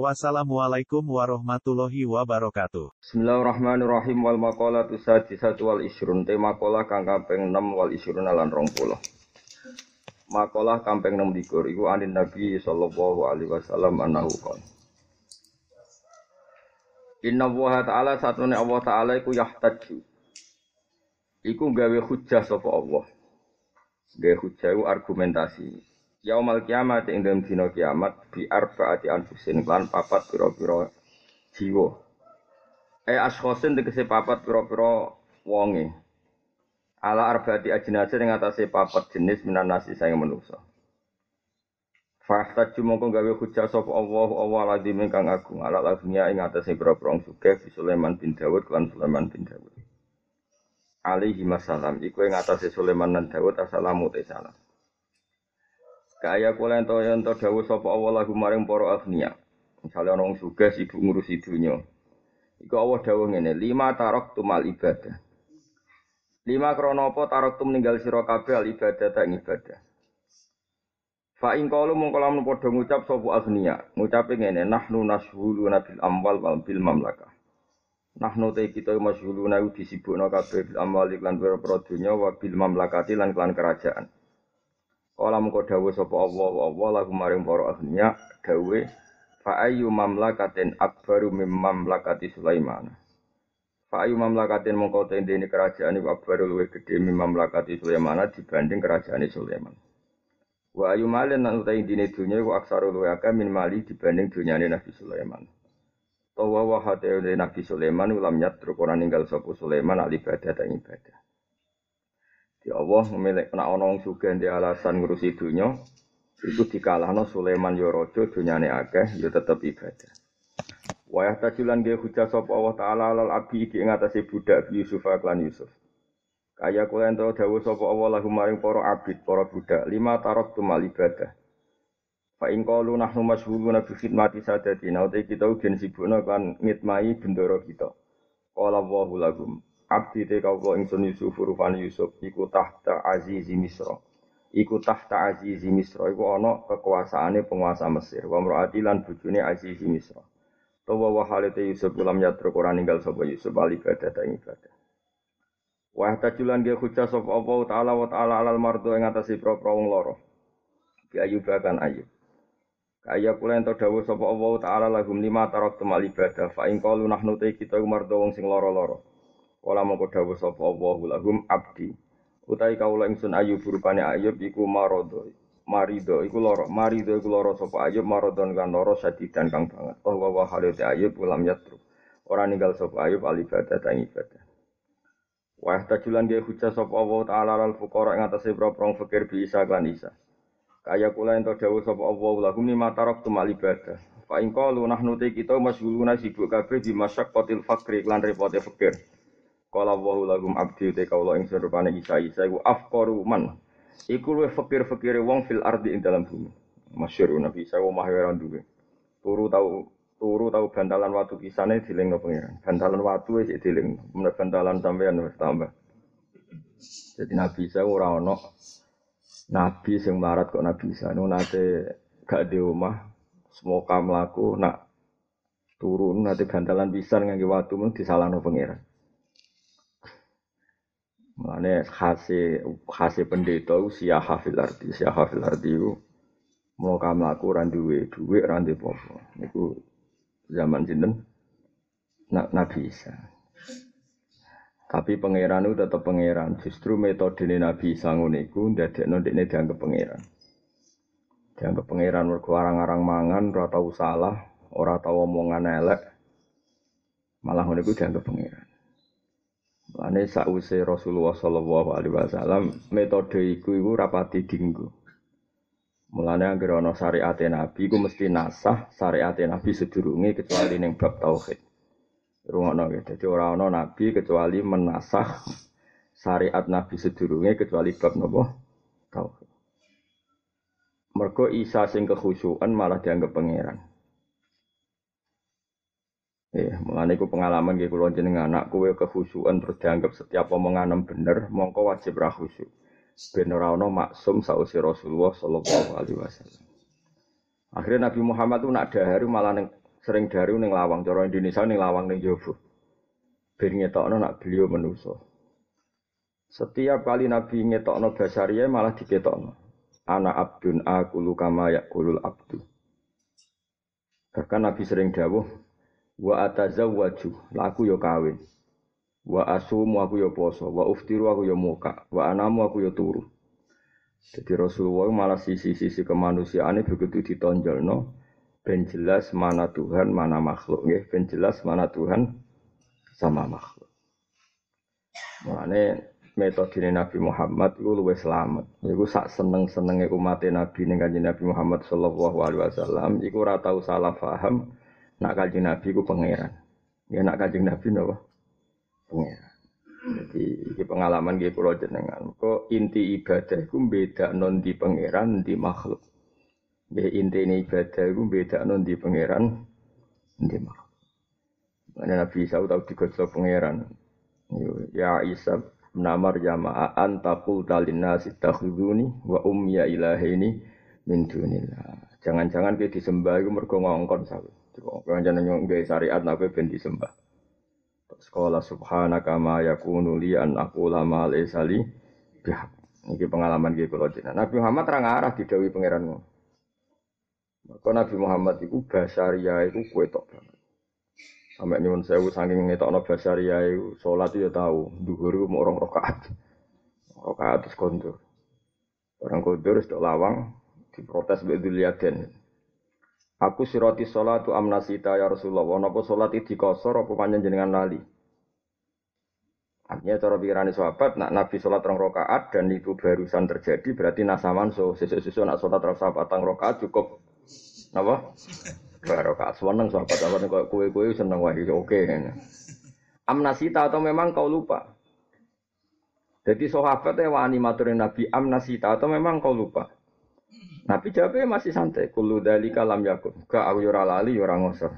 Wassalamualaikum warahmatullahi wabarakatuh. Bismillahirrahmanirrahim. Wal maqalatu sadisatu wal isrun. Te maqalah kang kaping 6 wal isrun lan 20. Maqalah kaping 6 likur. Iku anin Nabi sallallahu alaihi wasallam annahu qala Inna Allah Ta'ala satune Allah Ta'ala iku yahtaju. Iku gawe hujjah sapa Allah. Gawe hujjah argumentasi Yaumal kiamat ing dalam dina kiamat bi arbaati anfusin lan papat pira-pira jiwa. E askhosin tegese papat pira-pira wonge. Ala arbaati ajnase ing atase papat jenis minan nasi saya manusa. Fahtaju mongko gawe hujah sapa Allah Allah lazim kang agung ala lafnya ing atase pira-pira sugih Sulaiman bin Dawud lan Sulaiman bin Dawud. Alaihi masalam iku ing atase Sulaiman lan Dawud assalamu salam. Kaya kula ento ento dawuh sapa Allah lagu maring para agniya. Misale ana wong sugih sibuk ngurusi dunya. Iku Allah dawuh ngene, lima tarok tumal ibadah. Lima krono apa tarok tum ninggal sira kabeh al ibadah tak ibadah. Fa ing qalu mung kala padha ngucap sapa agniya, ngucape ngene, nahnu nashhulu nabil amwal wal bil mamlakah. Nahnu te kita masyhuluna disibukna kabeh bil amwal lan pira-pira dunya wa bil mamlakati lan kelan kerajaan. Kala mengko dawuh sapa Allah Allah lagu maring para ahliya dawuh fa ayyu mamlakatin akbaru mim mamlakati Sulaiman. Fa ayyu mamlakatin mengko tendene kerajaan iku akbaru luwih gedhe mim mamlakati Sulaiman dibanding kerajaan Sulaiman. Wa ayu malin lan utai dine dunya iku aksaru luwih akeh min mali dibanding dunyane Nabi Sulaiman. Tawa wa hate Nabi Sulaiman ulam nyat ora ninggal sapa Sulaiman al ibadah ta ibadah. Ya Allah memilih ana wong sugih di alasan ngurusi dunya itu dikalahno Sulaiman yo ya raja dunyane akeh yo ya tetep ibadah. Wayah tajulan ge hujah sapa Allah taala alal abi iki ing atase budak Yusuf lan Yusuf. Kaya kula ento dawuh sapa Allah lahu maring para abid, para budak, lima tarok tumal ibadah. Fa in qalu nahnu masyhuruna bi khidmati sadatina, uta kita ugen sibukna kan ngitmai bendoro kita. Qala Allahu lahum abdi te kawula ingsun Yusuf rupane Yusuf iku tahta azizi Misra. Iku tahta azizi Misra iku ana kekuasaane penguasa Mesir. Wa mraati lan bojone azizi Misra. Tawa wa halite Yusuf ulam yatruk ora ninggal sapa Yusuf ali ibadah ta ibadah. Wa tajulan ge hujah sapa Allah taala wa taala alal mardo ing atase pro-pro wong loro. Bi ayub kan ayub. Kaya kula ento dawuh sapa Allah taala lahum lima tarok temal ibadah fa ing qalu nahnu te kita mardo wong sing loro-loro. Kala mongko dawuh sapa Allahu lahum abdi. Utai kaula ingsun ayub rupane ayub iku marodo. Marido iku loro, marido iku loro sapa ayub marodon kan loro sadidan kang banget. Oh wa wa halite ayub ulam yatru. Ora ninggal sapa ayub al ibadah ta ibadah. Wa tajulan ge hujah sapa Allah taala al fuqara ing atase pro-pro fakir bi isa kan isa. Kaya kula ento dawuh sapa Allah lahum ni matarok tumal ibadah. Fa ing qalu nahnu kita masyghuluna sibuk kabeh di masyaqqatil fakri lan repote fakir. Kala wa lagum abdi te kaula ing serupane Isa Isa iku afqaru man. Iku luwih fakir-fakire wong fil ardi ing dalam bumi. Masyhur Nabi Isa omah ora duwe. Turu tau turu tau bantalan watu kisane dilingno pangeran. Bantalan watu wis diling. Menawa bantalan sampean wis tambah. Jadi Nabi Isa ora ono nabi sing marat kok Nabi Isa nu nate gak di omah semoga mlaku nak turun nanti bantalan pisan ngangge watu mung disalahno pangeran. Mulane khase khase pendeta usia hafil arti, usia hafil arti itu mau kamu aku randuwe duwe randu popo. Niku zaman sinten nak nabi Isa. Tapi pangeran itu tetap pangeran. Justru metode Nabi Isa ngono iku ndadekno dianggap pangeran. Dianggap pangeran mergo arang-arang mangan ora tau salah, ora tau omongan elek. Malah ngono iku dianggap pangeran. Lane sause Rasulullah sallallahu alaihi wasallam metode iku iku rapati dinggo. Mulane anggere ana syariat Nabi iku mesti nasah syariat Nabi sedurunge kecuali ning bab tauhid. Rungokno ya. Dadi ora ana nabi kecuali menasah syariat nabi sedurunge kecuali bab napa? Tauhid. Mergo Isa sing kekhusyukan malah dianggap pangeran. Ya, mulane iku pengalaman nggih kula jenengan anak kowe kekhusyukan terus dianggap setiap omongan bener, mongko wajib ra khusyuk. Ben maksum sausi Rasulullah sallallahu alaihi wasallam. Akhirnya Nabi Muhammad tuh nak dahari malah neng, sering dahari neng lawang. Cara Indonesia neng lawang neng Jowo. Ben ngetokno nak beliau menuso. Setiap kali Nabi ngetokno basaria malah diketokno. Anak abdun aku kama yakulul abdu. Bahkan Nabi sering dawuh, wa atazawwaju, laku yo kawin. Wa asumu aku yo poso, wa uftiru aku yo muka, wa anamu aku yo turu. Jadi Rasulullah malah sisi-sisi kemanusiaan begitu ditonjol no, ben jelas mana Tuhan, mana makhluk, ya. ben jelas mana Tuhan sama makhluk. Mulane metode Nabi Muhammad itu luwih selamat. Iku sak seneng-senenge umat Nabi ning kanjeng Nabi Muhammad sallallahu alaihi wasallam iku ora tau salah paham nak kanjeng Nabi ku pangeran. Ya nak kanjeng Nabi napa? Pangeran. Jadi ini pengalaman gue pulau jenengan. Kok inti ibadah itu beda non di pangeran di makhluk. Be inti ini ibadah itu beda non di pangeran di makhluk. Mana Nabi Isa tahu digosok pangeran. Ya Isa namar jamaah antakul talina sitakhuduni wa umya ini min dunillah. Jangan-jangan kita disembah itu mergo ngongkon sawi. Jangan-jangan nggak syariat nabi ben disembah. Sekolah subhanaka ma yakunu li an aqula ma laysa li. Iki pengalaman iki kula jenengan. Nabi Muhammad terang arah didawi pangeran Maka Nabi Muhammad itu basaria itu kue tok banget. Sampai nyuwun sewu saking ngetokno basaria itu sholat itu ya tahu. Duhur itu mau orang rokaat. Rokaat terus kondur. Orang kondur sudah lawang diprotes betul liatin. Aku siroti sholat tu amnasita ya Rasulullah. Napa sholat itu dikosor apa panjang jenengan lali? Artinya cara pikiran sahabat, nak Nabi sholat rong rokaat dan itu barusan terjadi, berarti nasaman so sesuatu nak sholat rong sahabat rong rokaat cukup, apa? Dua rokaat. Seneng sahabat sahabat kau kue kue seneng wah oke. Okay. Amnasita atau memang kau lupa? Jadi sahabat ya wani maturin Nabi amnasita atau memang kau lupa? Nabi jawabnya masih santai. Kulu dari kalam yakun. Gak aku yura lali yura ngosor.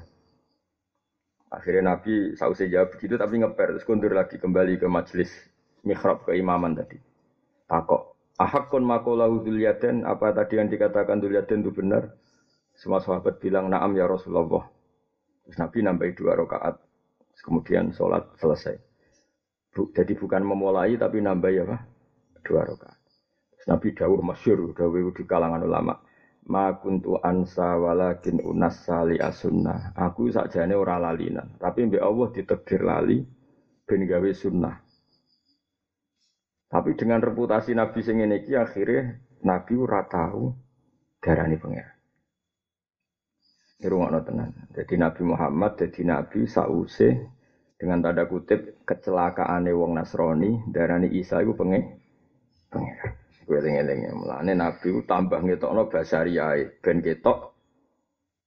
Akhirnya Nabi sausai jawab begitu tapi ngeper terus kundur lagi kembali ke majelis mihrab keimaman tadi. Takok, ahakun makolahu dulyaden apa tadi yang dikatakan dulyaden itu benar? Semua sahabat bilang naam ya Rasulullah. Terus Nabi nambahi dua rakaat. Kemudian sholat selesai. jadi bukan memulai tapi nambahi apa? Dua rakaat. Nabi dawuh masyur, dawuh di kalangan ulama ma kuntu ansa walakin unas sali asunnah. Aku sakjane ora lalinan, tapi mbek Allah ditegir lali ben gawe sunnah. Tapi dengan reputasi Nabi sing ngene iki akhirnya Nabi ora tahu darani pangeran. Irungokno tenan. Jadi Nabi Muhammad jadi Nabi sause dengan tanda kutip kecelakaane wong Nasrani darani Isa iku pengen pangeran. Gue eling-eling mulane Nabi ku tambah ngetokno basariyae ben ketok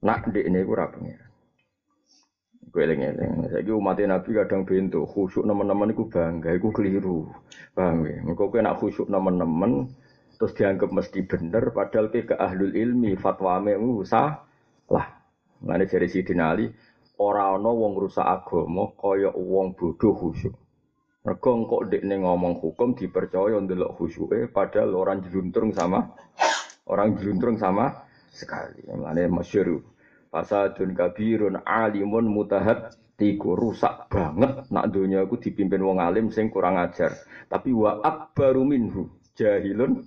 nak ndek ini ku ora pengiran. Gue eling-eling. Saiki umat Nabi kadang bento khusyuk nemen-nemen iku bangga iku keliru. Paham ya? Kowe nak khusyuk nemen-nemen terus dianggap mesti bener padahal ke ahlul ilmi fatwa memu salah. Mulane jari Sidin Ali ora ana wong rusak agama kaya wong bodoh khusyuk. Mergo kok dekne ngomong hukum dipercaya ndelok khusyuke padahal orang jeluntrung sama orang jeluntrung sama sekali. Mulane masyhur fasadun kabirun alimun mutahad tiku rusak banget nak dunia aku dipimpin wong alim sing kurang ajar. Tapi wa akbaru minhu jahilun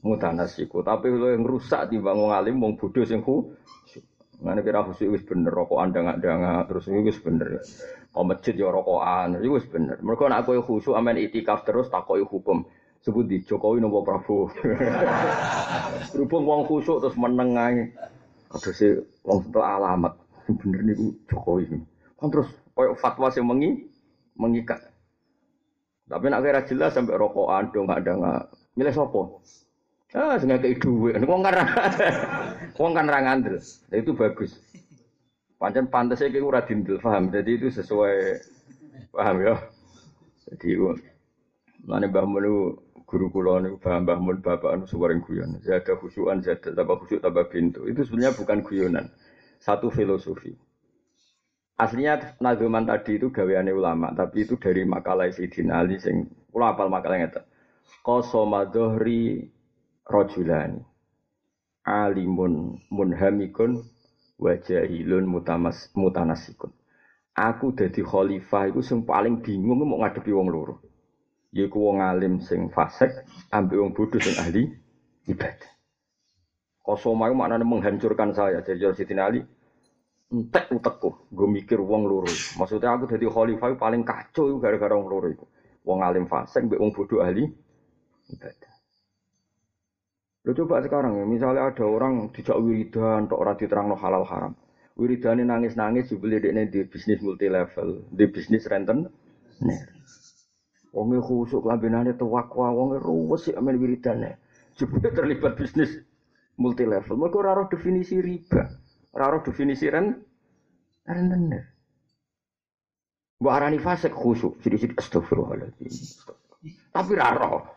mutanasiku. Tapi lo yang rusak timbang wong alim wong bodoh sing Mana kira khusyuk wis bener rokok andang-andang terus wis bener. Oh masjid ya rokokan, itu wis bener. Mereka nak kowe khusyuk amen itikaf terus takoki hukum. Sebut di Jokowi nopo Prabowo. Berhubung wong khusyuk terus meneng ae. Ada sih wong setel alamat. Bener niku Jokowi. Kan terus koyo fatwa sing mengi mengikat. Tapi nak kira jelas sampai rokokan dong ada nggak milih sopo. Ah, sing ngekeki dhuwit. Wong kan wong kan ra ngandel. Itu bagus. Pancen pantasnya kayak ora dindel paham. Jadi itu sesuai paham ya. Jadi mana Mbah Mun guru kula niku paham Mbah Mun bapak anu suwaring guyon. Zada khusyuan zada tambah khusyuk tambah pintu. Itu sebenarnya bukan guyonan. Satu filosofi. Aslinya nazuman tadi itu gaweane ulama, tapi itu dari makalah Sayyidina Ali sing kula apal makalah ngeten. Qasama dhuhri rajulani. Alimun munhamikun wa jahilun mutamas mutanasikun. Aku dadi khalifah iku sing paling bingung mau ngadepi wong loro. Yaiku wong alim sing fasik ambek wong bodoh sing ahli ibadah. Qasama iku maknane menghancurkan saya dari Sayyidina Ali entek utekku, gue mikir wong loro. Maksudnya aku jadi khalifah paling kacau gara-gara wong loro itu. Wong alim fasik, mbek wong bodoh ahli ibadah. Lo coba sekarang ya, misalnya ada orang dijak wiridan, tok ora diterangno halal haram. Wiridane nangis-nangis jebule dekne di bisnis multi level, di bisnis renten. Nih. Wong khusuk lambinane tewakwa, wong ruwes sih amen wiridane. Jebule terlibat bisnis multi level. Mergo ora definisi riba. Raro definisi ren rentenir. Mbok arani fasik khusyuk, sidik-sidik astagfirullahaladzim. Tapi raro.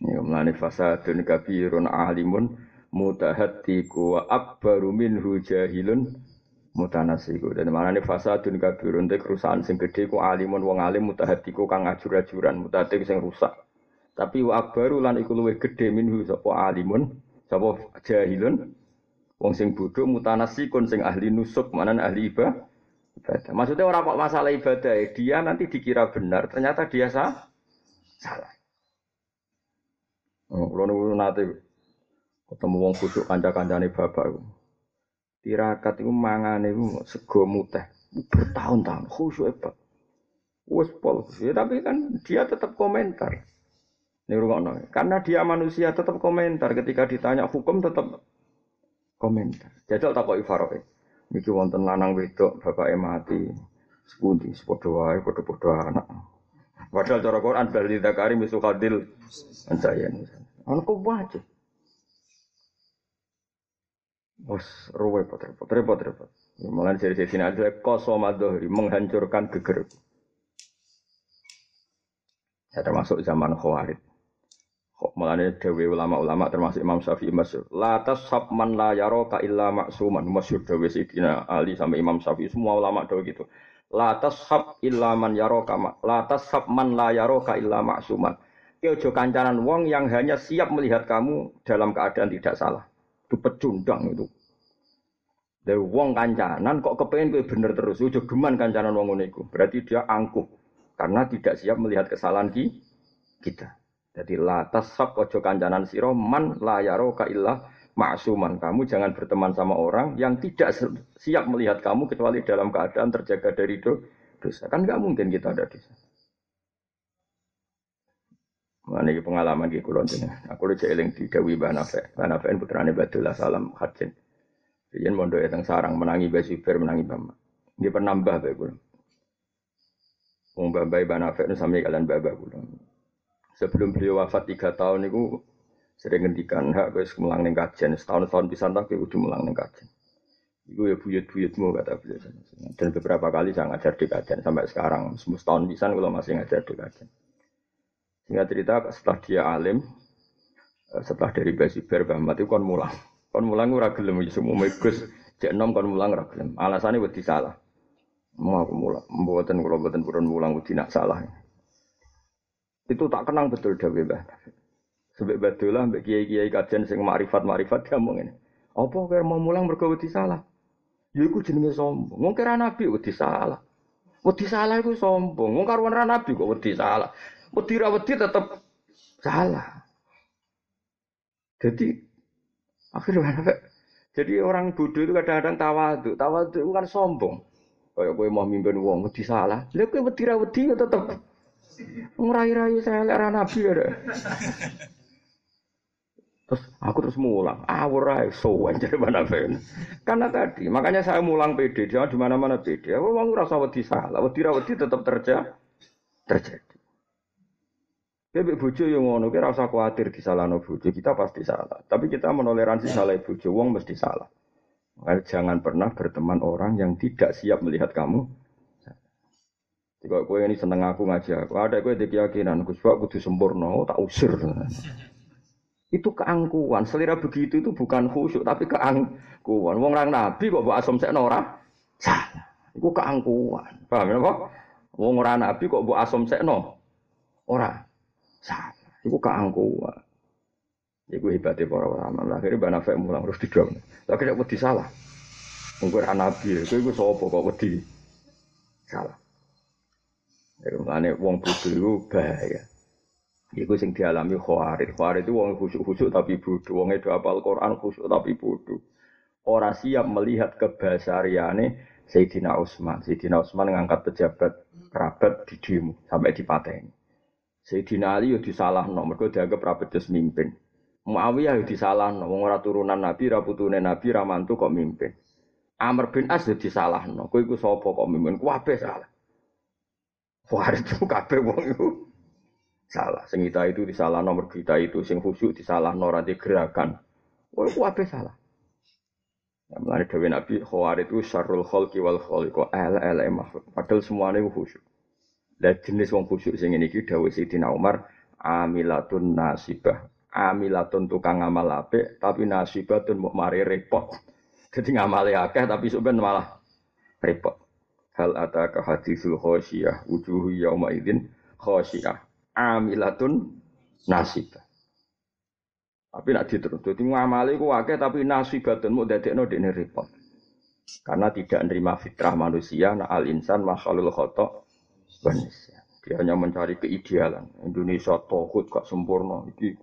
Ya mlane fasadun kabirun alimun mutahaddiku wa akbaru minhu jahilun mutanasiku. Dan mana nih fasadun kabirun te kerusakan sing gede ku alimun wong alim mutahaddiku kang ajur-ajuran mutahaddik sing rusak. Tapi wa akbaru lan iku luwih gede minhu sapa alimun sapa jahilun Wong sing bodoh mutanasikun sing ahli nusuk, mana ahli ibadah. Maksudnya orang kok masalah ibadah, ya, dia nanti dikira benar, ternyata dia sah, salah. Oh, kalau nunggu nanti ketemu wong khusyuk kanca-kancane bapak itu. Tirakat itu mangan itu sego muteh bertahun-tahun khusyuk hebat. Wes pol, ya, tapi kan dia tetap komentar. Ini Karena dia manusia tetap komentar ketika ditanya hukum tetap komentar. Jajal takoki Faroe. Niki wonten lanang wedok bapake mati. Sepundi padha wae padha-padha anak. Padahal cara Quran bali zakari misu khadil ancayan. Ana kok wae. Bos ruwe repot repot repot repot. Mulai dari sini aja kosomadohri menghancurkan geger. Saya termasuk zaman Khawarij. Melane dewe ulama-ulama termasuk Imam Syafi'i masyhur. La tashab man la yaraka illa maksuman. Masyhur Sayyidina Ali sampai Imam Syafi'i semua ulama dewe gitu. La tashab illa man yaraka la tashab man la yaraka illa maksuman. Ki ojo kancanan wong yang hanya siap melihat kamu dalam keadaan tidak salah. Itu pecundang itu. Dari wong kancanan kok kepengen kowe bener terus. Ojo geman kancanan wong ngono iku. Berarti dia angkuh karena tidak siap melihat kesalahan kita. Jadi latas sak ojo kancanan siro man layaro ka illah maksuman. Kamu jangan berteman sama orang yang tidak siap melihat kamu kecuali dalam keadaan terjaga dari dosa. Kan nggak mungkin kita ada dosa. Mana ini pengalaman di kulon ini. Aku udah eling di Dewi Banafe. Banafe putrane Badullah Salam Hajin. Jadi mondo yang sarang menangi Basiber menangi Bama. Dia penambah bae kulon. Wong Bambai Banafe itu sampai kalian babah kulon sebelum beliau wafat tiga tahun itu sering ngendikan hak guys mulang neng kajian setahun tahun bisa tak udah mulang neng kajian. Itu ya buyut buyutmu kata beliau. Dan beberapa kali saya ngajar di kajian sampai sekarang. Setahun bisa kalau masih ngajar di kajian. Sehingga cerita setelah dia alim eh, setelah dari Basiber Bahmat itu kon mulang. Kon mulang ora gelem ya, semua megus cek nom kon mulang ora alasannya wedi salah. Mau aku mulang mboten kula mboten purun mulang wedi nak salah. Itu tak kenang betul Dawe Mbah. Sebab lah mbak kiai-kiai kajian sing marifat-marifat dia ngomong ini. Apa kira mau mulang mergo wedi salah? Ya iku jenenge sombong. Wong kira nabi wedi salah. Wedi salah iku sombong. Wong karuan ra nabi kok wedi salah. Wedi ra wedi tetep salah. Jadi akhirnya jadi orang bodoh itu kadang-kadang tawaduk. Tawaduk itu kan sombong. Kayak gue mau mimpin wong wedi salah. Lha kowe wedi ra wedi tetep Ngurai-rai saya lihat nabi ya. Terus aku terus mulang, awur ah, so jadi mana fen. Karena tadi, makanya saya mulang PD, jangan di mana-mana PD. Aku mau ngerasa wedi salah, wedi wedi tetap terjadi. Terjadi. Bebek bojo yang ngono, kita rasa khawatir di salah no bojo, kita pasti salah. Tapi kita menoleransi salah bojo, wong mesti salah. Makanya jangan pernah berteman orang yang tidak siap melihat kamu. Jika kue ini seneng aku ngaji aku, ada kue di keyakinan, Pak kudu sempurna, oh, tak usir. Itu keangkuhan. Selera begitu itu bukan khusyuk, tapi keangkuhan. Wong orang nabi kok buat asom sekno ora salah. Itu keangkuhan. Paham ya Pak? Wong orang nabi kok asom sekno ora salah. Itu keangkuhan. Iku hebatnya para ulama. Akhirnya Mbak Nafek mulang terus didom. Tapi tidak wedi salah. Mungkin nabi, itu itu sopo kok wedi salah. Jadi makanya wong bodoh itu bahaya. Iku sing dialami khawarid. Khawarid itu wong khusuk-khusuk tapi bodoh. Wong itu apal Quran khusuk tapi bodoh. Orang siap melihat kebasariane Sayyidina Utsman. Sayyidina Utsman ngangkat pejabat kerabat di demo sampai dipateni. Sayyidina Ali yo disalahno mergo dianggap ra becus mimpin. Muawiyah yo disalahno wong ora turunan Nabi, ra putune Nabi, ra mantu kok mimpin. Amr bin As yo disalahno. Kowe iku sapa kok mimpin? Kabeh salah. Waris itu kabeh wong itu salah. Sing kita itu disalah nomor kita itu sing khusyuk disalah norati gerakan. Wah itu apa salah? Ya, Mulai Dewi Nabi Khawarid itu syarul khalqi wal khaliqa ala ala makhluk. Padahal semuanya khusyuk. Dan jenis wong khusyuk sing ini ki Dewi Sayyidina Umar amilatun nasibah. Amilatun tukang ngamal apik tapi nasibatun mau mari repot. Jadi ngamale akeh tapi sebenarnya malah repot. Hal ataka hadisul khosyiyah wujuhu yauma idzin khosyiyah amilatun nasibah. Tapi nak diterus, jadi ngamali ku akeh tapi nasibatun mau dadekno dekne repot. Karena tidak menerima fitrah manusia, nah al insan makhlul khotok banisya. Dia hanya mencari keidealan. Indonesia tohut gak sempurna. Iki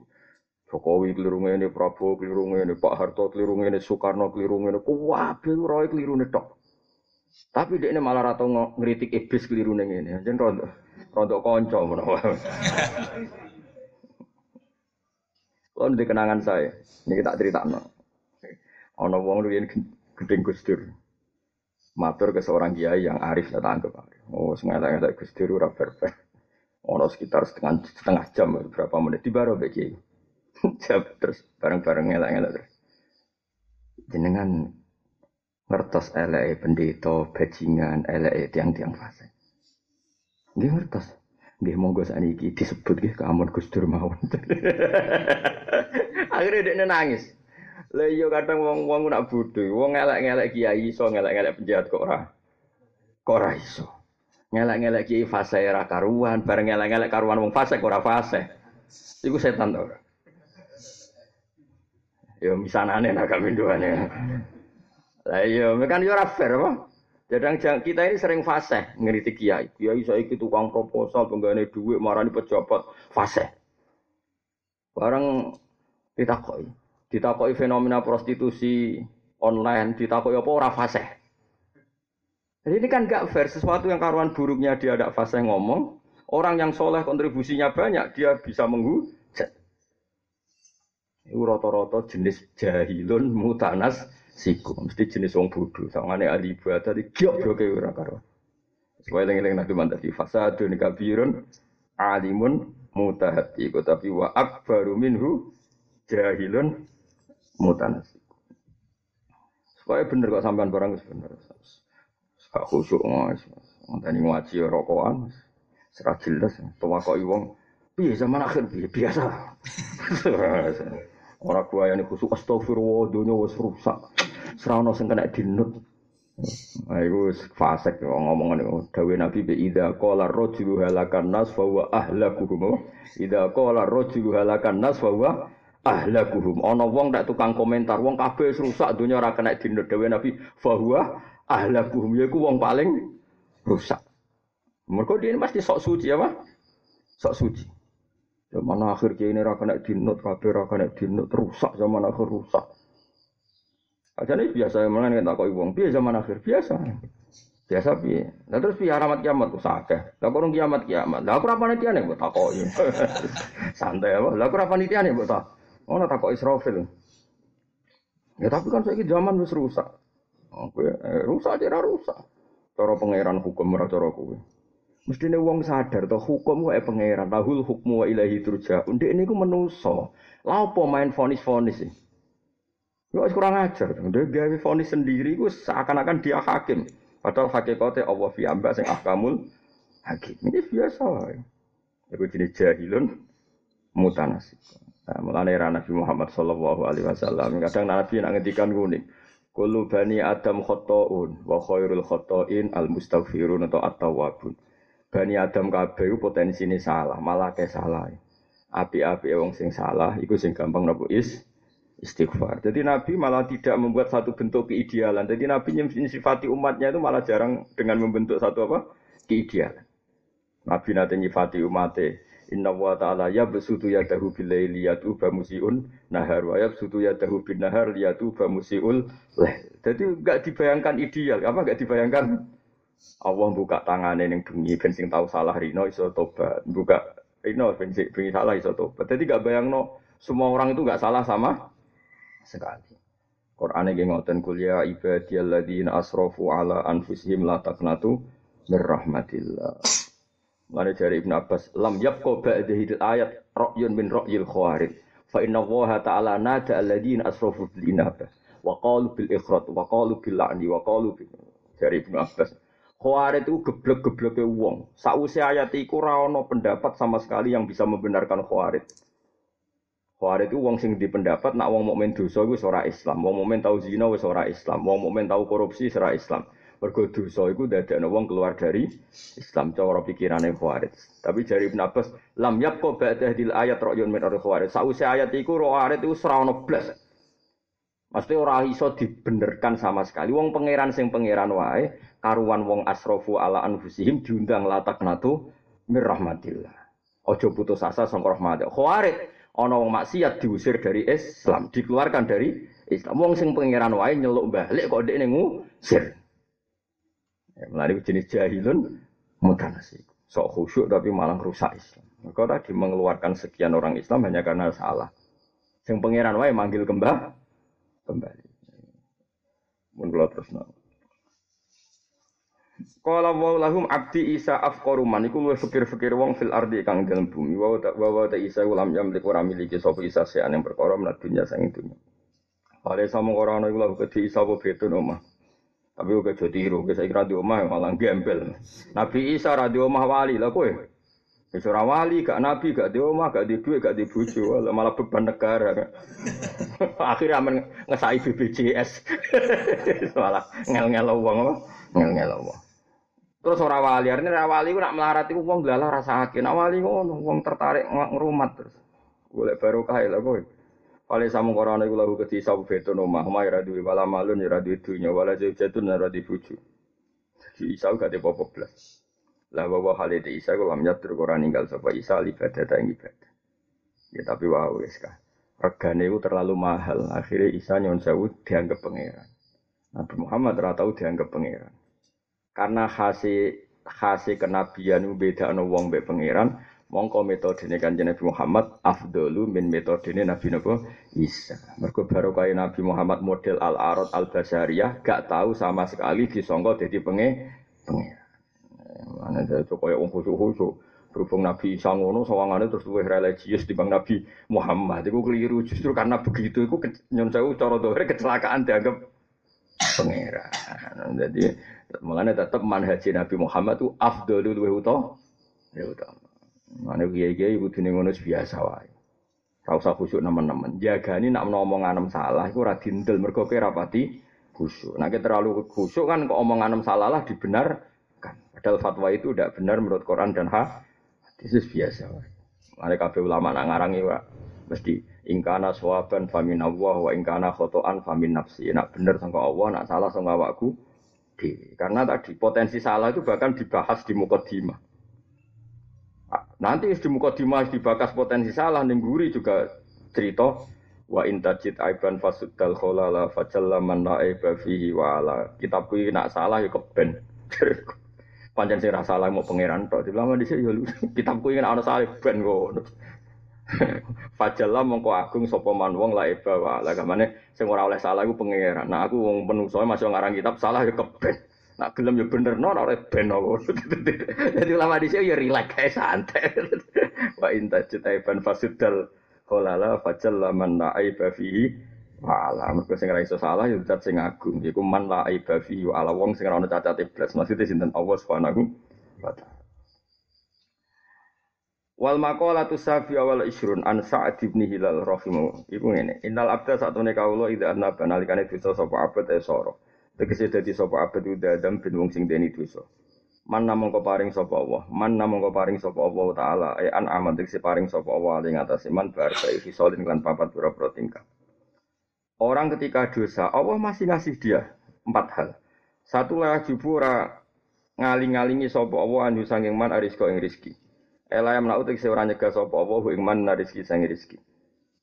Jokowi keliru ini, Prabowo keliru ini, Pak Harto keliru ini, Soekarno keliru ini, kuwabe roy keliru ini tok. Tapi dia ini malah rata ngeritik iblis keliru ini. Jadi rontok rontok konco. Kalau di kenangan saya, ini kita cerita no. Ono wong yang gedeng gusdur. Matur ke seorang kiai yang arif saya tangkap. Oh, sengaja nggak gusdur ura berber. Ono sekitar setengah setengah jam berapa menit di baru beki. terus bareng-bareng ngelak-ngelak terus. Jenengan ngertos eleke pendeta bajingan eleke tiang-tiang fase. Nggih ngertos. Nggih monggo sakniki disebut nggih kamun Gus Dur mawon. Akhirnya dia nangis. Lah iya kadang wong-wong nak bodho, wong ngelek-ngelek kiai iso ngelek-ngelek penjahat kok ora. Kok ora iso. Ngelek-ngelek kiai fase ora karuan, bareng ngelek-ngelek karuan wong fase ora fase. Iku setan to. Yo misanane nak kami duane. Lah iya, kan yo ora apa? Jadang kita ini sering fase ngeritik kiai. Kiai saya itu tukang proposal penggane duit marani pejabat fase. Barang ditakoi, ditakoi fenomena prostitusi online, ditakoi apa ora fase. Jadi ini kan gak fair sesuatu yang karuan buruknya dia ada fase ngomong, orang yang soleh kontribusinya banyak dia bisa menghujat. Ini roto-roto jenis jahilun mutanas siku. Mesti jenis wong bodoh. Sangane ahli ibadah di goblok ora karo. Supaya eling-eling nanti mantap di fasadun kabirun alimun mutahati. Tapi wa akbaru minhu jahilun mutanasik supaya bener kok sampean barang bener. Gak khusyuk mas. Tadi ngaji rokokan serah jelas tuwa kok wong piye zaman akhir? Piye? Biasa. Orang gua yang khusus astagfirullah dunia wis rusak. Serana sing kena dinut. Nah, itu fasek ngomongan itu. Dawe Nabi bi ida qala rajulu halakan nas fa huwa ahlakuhum. Ida qala rajulu halakan nas fa huwa ahlakuhum. Ana wong ndak tukang komentar, wong kabeh rusak dunia ora kena dinut. Dawe Nabi fa huwa ahlakuhum yaiku wong paling rusak. Mergo dia ini pasti sok suci apa? Sok suci. Zaman akhir kiai ini rakan dinut, kabeh rakan dinut, rusak zaman akhir rusak. Aja nih biasa yang mana kita koi uang biasa zaman akhir biasa. Biasa bi. Nah terus biar amat kiamat tuh sakeh. Lah kurang kiamat kiamat. Lah aku nih nih buat takoi. Santai apa? Lah aku apa nih nih buat tak. Oh nak takoi Israfil. Ya tapi kan saya zaman wis rusak. Oke, eh, rusak aja rusak. Cara pangeran hukum ora cara kowe. Mestine wong sadar to hukum wae pangeran, tahul hukmu wa ilahi turja. Ndek niku menusa. Lah apa main fonis-fonis sih? Ya kurang ajar. Dia gawe vonis sendiri gue seakan-akan dia hakim. Padahal hakikatnya Allah fi amba sing ahkamul hakim. Ini biasa. Iku jenis jahilun mutanasib. Nah, mulane Nabi Muhammad sallallahu alaihi wasallam kadang Nabi nak ngendikan. Kullu bani Adam khotoun wa khairul khotoin al mustaghfirun atau at-tawwabun. Bani Adam kabeh potensi ini salah, malah kayak salah. Api-api wong sing salah, iku sing gampang nopo is istighfar. Jadi Nabi malah tidak membuat satu bentuk keidealan. Jadi Nabi nyifati umatnya itu malah jarang dengan membentuk satu apa keidealan. Nabi nanti nyifati umatnya. Inna wa ta'ala ya besutu ya dahu bilai liyatu bamusiun nahar wa ya besutu ya dahu bin nahar liyatu bamusiul leh. Jadi enggak dibayangkan ideal, apa enggak dibayangkan? Allah buka tangannya yang bengi bensin tahu salah rino iso tobat, buka rino bensin bengi salah iso tobat. Jadi enggak bayang no semua orang itu enggak salah sama sekali. Quran yang ngoten kuliah ibadiyalladzina asrofu ala anfusihim la taqnatu mir rahmatillah. Mana dari Ibn Abbas, lam yabqa ba'dahi ayat ra'yun min ra'yil khawarij. Fa inna Allah ta'ala nada alladziina asrafu bil inabah wa qalu bil ikhrat wa qalu bil la'ni wa qalu bil dari Ibn Abbas. Khawarij itu geblek-gebleke wong. Sausi ayat iku ora pendapat sama sekali yang bisa membenarkan khawarij. Khawarij itu wong sing di pendapat nak wong mukmin dosa iku ora Islam, wong mukmin tau zina wis ora Islam, wong mukmin tau korupsi ora Islam. Mergo dosa iku dadekno wong keluar dari Islam cara pikirane Khawarij. Tapi jari Ibn Abbas, lam ba'da hadil ayat ra'yun min Khawarij. Sause ayat iku Khawarij iku ora ono blas. Mesti ora iso dibenerkan sama sekali. Wong pangeran sing pangeran wae karuan wong asrofu ala anfusihim diundang latak natu mir rahmatillah. Ojo putus asa sangka rahmat. Khawarij ana wong maksiat diusir dari Islam, dikeluarkan dari Islam. Wong sing pangeran wae nyeluk balik kok ndekne ngusir. Ya, melalui jenis jahilun mutanasi. Sok khusyuk tapi malah rusak Islam. Maka tadi mengeluarkan sekian orang Islam hanya karena salah. Yang pangeran wae manggil kembali. Kembali. Mun kula terus Kala wa lahum abdi Isa afqaru man iku luwih fikir-fikir wong fil ardi kang dalam bumi wa wa ta Isa ulam yam lik ora miliki sapa Isa sean yang perkara menat dunya sang dunya. Pare sama ora ana iku lha kedhi Isa apa betun omah. Tapi gue jadi tiru, gue saya kira di omah malah gembel. Nabi Isa di omah wali lah kue. Bisa wali, gak nabi, gak di omah, gak di duit, gak di bucu, malah beban negara. Akhirnya aman ngesai BPJS, malah ngel-ngel apa? Ngel-ngel uang. Terus orang wali, artinya orang wali nak melarat itu uang gelalah rasa akin. Wali ngono, uang tertarik ngerumat terus. Gue baru kaya lah gue. Kali samu korona iku lahu keti sabu betun omah, omah ya duwe wala malun ya duwe dunya, wala jatun ya di bojo. Jadi Isa gak ada apa blas. Lah bahwa hal itu Isa kok lam nyatur ora ninggal sapa Isa ibadah ta ibadah. Ya tapi wah wis kah. Regane itu terlalu mahal. Akhirnya Isa nyon sewu dianggap pangeran. Nabi Muhammad ora tau dianggap pangeran. Karena hasil hasil kenabian beda ana wong mbek pangeran, mongko ini kan Nabi Muhammad afdolu min metode ini Nabi Nabi Isa. Baru kaya Nabi Muhammad model al arad al basariyah gak tahu sama sekali disongko jadi penge penge. Mana itu kaya wong khusyuk khusyuk. Berhubung Nabi Isa ngono sawangane terus luwih religius dibanding Nabi Muhammad. Iku keliru justru karena begitu iku nyon sewu cara dohre kecelakaan dianggap pangeran. Jadi mulane tetap manhaj Nabi Muhammad itu afdolu luwih utama. Ya utama. Mana kiai-kiai kudune ngono biasa wae. Ora usah khusyuk nemen-nemen. Jagani nak ngomong salah iku ora dindel mergo kowe rapati khusyuk. Nek terlalu khusyuk kan kok omongan salah lah dibenarkan. Padahal fatwa itu tidak benar menurut Quran dan hadis biasa wae. Mane kabeh ulama nak ngarangi wae mesti ingkana sawaban famin Allah wa ingkana khotoan famin nafsi. Nak bener sangka Allah, nak salah sangka awakku Karena tadi potensi salah itu bahkan dibahas di mukadimah. Nanti di muka dimas dibakas potensi salah nengguri juga cerita wa intajid aiban fasudal kholala fajalla man la aiba fihi wa ala. Kitab kuwi nak salah ya keben. Panjang sing salah mau pangeran tok. Lama dhisik ya kitab kuwi nek ana salah ben ngono Fajalla mongko agung sapa man wong la iba wa la gamane sing ora oleh salah iku pangeran. Nah aku wong penungso masih ngarang kitab salah ya keben. Nak gelem ya bener no ora ben ngono. Dadi ulama dhisik ya rileks kae santai. Wa inta cetaiban fasudal qolala fajal man na'aiba fihi Wala, mergo sing ora iso salah ya zat sing agung. Iku man la aiba fi ala wong sing ora ono cacate blas. Maksudnya sinten Allah Subhanahu wa taala. Wal maqalatu safi awal isrun an Sa'ad bin Hilal rahimahu. Iku ngene, innal abda satune kawula idza annaba nalikane dosa sapa abad e sora. Tegese dadi sapa abad udah adam bin wong sing deni dosa. Man namung paring sapa Allah, man namung paring sapa Allah taala, e an aman tegese paring sapa Allah ing atase man bar fi solin lan papat pira-pira tingkah. Orang ketika dosa, Allah masih ngasih dia empat hal. Satu lah jubura ngaling-ngalingi sapa Allah anu sanging man arisko ing rizki. Ela yang utik seorang nyegah sapa Allah ing man rizki sang rizki.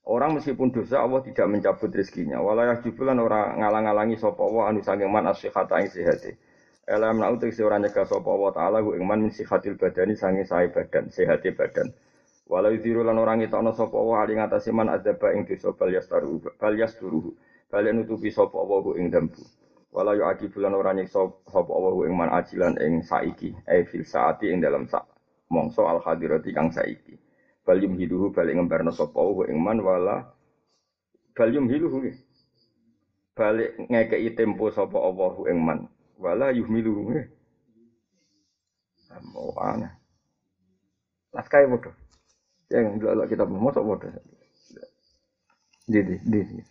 Orang meskipun dosa Allah tidak mencabut rizkinya. Walayah jubulan orang ngalang-alangi sapa Allah anu sanging man asyihata ing sehati. Ela yang utik seorang nyegah sapa Allah taala man min sihatil badani sange sae badan, sehati badan. Walau lan orang itu ana sapa wa ali ngatasi man adzaba ing dosa bal yastaru bal yasturuhu. Bal nutupi sapa ing dampu. Walau yu'aki bulan ora nyiksa sapa wa ing man ajilan ing saiki, e fil saati ing dalam sak mongso al hadirati kang saiki. Bal yumhiduhu bal ngembarno sapa wa ing man wala bal yumhiduhu balik ngekei tempo sapa Allah ing man wala yuhmiluhu. Aneh. Laskai bodoh. Yang dulu kita masuk bodoh. Di di di.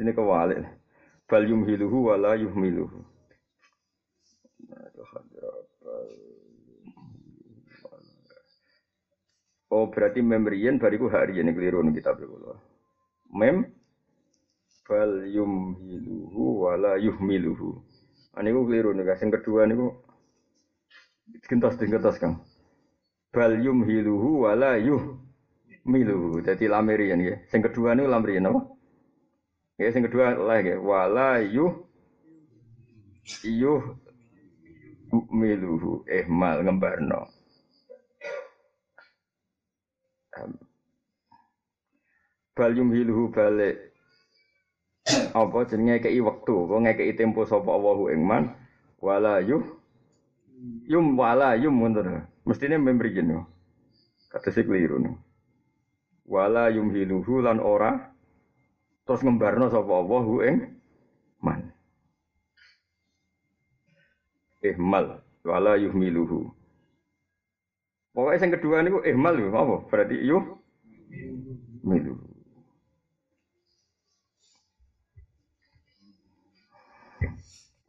Ini kewalik. Bal yumhiluhu wala yuhmiluhu. Oh berarti memrian bariku hari ini keliru nih kita berkulo. Mem bal yumhiluhu wala yuhmiluhu. Ini ku keliru nih. Yang kedua nih ku gentos gentos kang bal yumhiluhu wala yuh miluhu. Jadi lamirian ya. Sing kedua niku lamirian apa? Ya sing kedua lah ya wala yuh yuh miluhu ihmal ngembarno. Bal yumhiluhu balik apa jenenge kei wektu, kok ngekei tempo sapa Allahu ing man wala yuh yum wala yum ngono Mestinya memberi jenuh. Kata si keliru nih. Wala yumhiluhu lan ora terus ngembarno sapa Allah hu ing man. Ihmal wala yuhmiluhu. Pokoknya yang kedua ini ihmal lho, apa? Berarti yuh milu.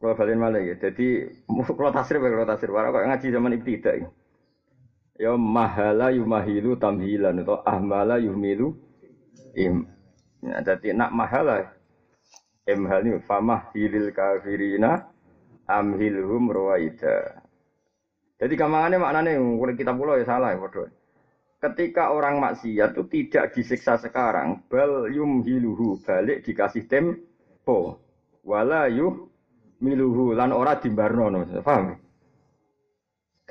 Kalau balik malah ya, jadi kalau tasrif kalau tasrif, kalau ngaji zaman ibtidak ya ya mahala yumahilu tamhilan atau ahmala yuhmilu im ya, jadi nak mahala imhal ini famah hilil kafirina amhilhum rawaida jadi kamangannya maknanya kalau kita pulau ya salah ya ketika orang maksiat itu tidak disiksa sekarang bal yumhiluhu balik dikasih tempo wala yuh miluhu lan ora dimbarno paham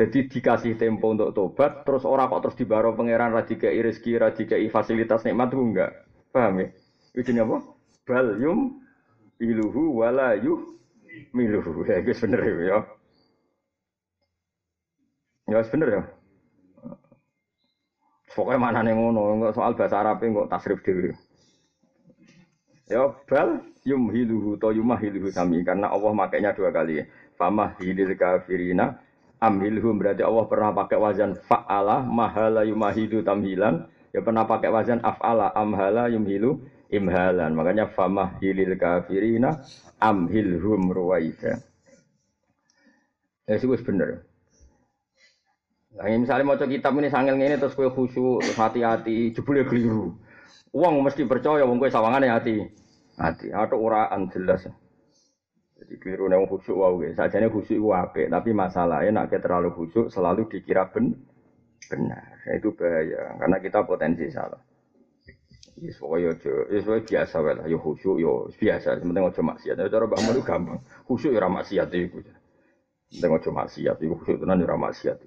jadi dikasih tempo untuk tobat, terus orang kok terus dibaro pangeran radika rezeki, radika fasilitas nikmat itu enggak. Paham ya? Itu apa? Bal yum iluhu wala yuh miluhu. Ya itu bener ya. Ya bener ya. Pokoknya mana nih ngono, enggak soal bahasa Arab enggak tasrif dulu. Ya bal yum hiluhu to yumah hiluhu sami karena Allah makainya dua kali. Famah hilil kafirina amhilhum berarti Allah pernah pakai wazan fa'ala mahala yumahidu tamhilan ya pernah pakai wazan af'ala amhala yumhilu imhalan makanya famah hilil kafirina amhilhum ruwaida ya sih bener Nah, misalnya mau kitab ini sangil ini terus kue khusyuk, hati-hati, jebule keliru. Uang mesti percaya, uang kue sawangan hati, hati, atau uraan jelas. Jadi keliru nang khusyuk wae. Sajane khusyuk iku apik, tapi masalahnya nak terlalu khusyuk selalu dikira ben benar. Nah, itu bahaya karena kita potensi salah. Yes, pokoknya aja, yes, biasa wae lah. Yo khusyuk, yo biasa. Penting aja maksiat. Ya cara Mbak Mulu gampang. Khusyuk ya maksiat itu. Penting aja maksiat. Iku khusyuk tenan ya maksiat.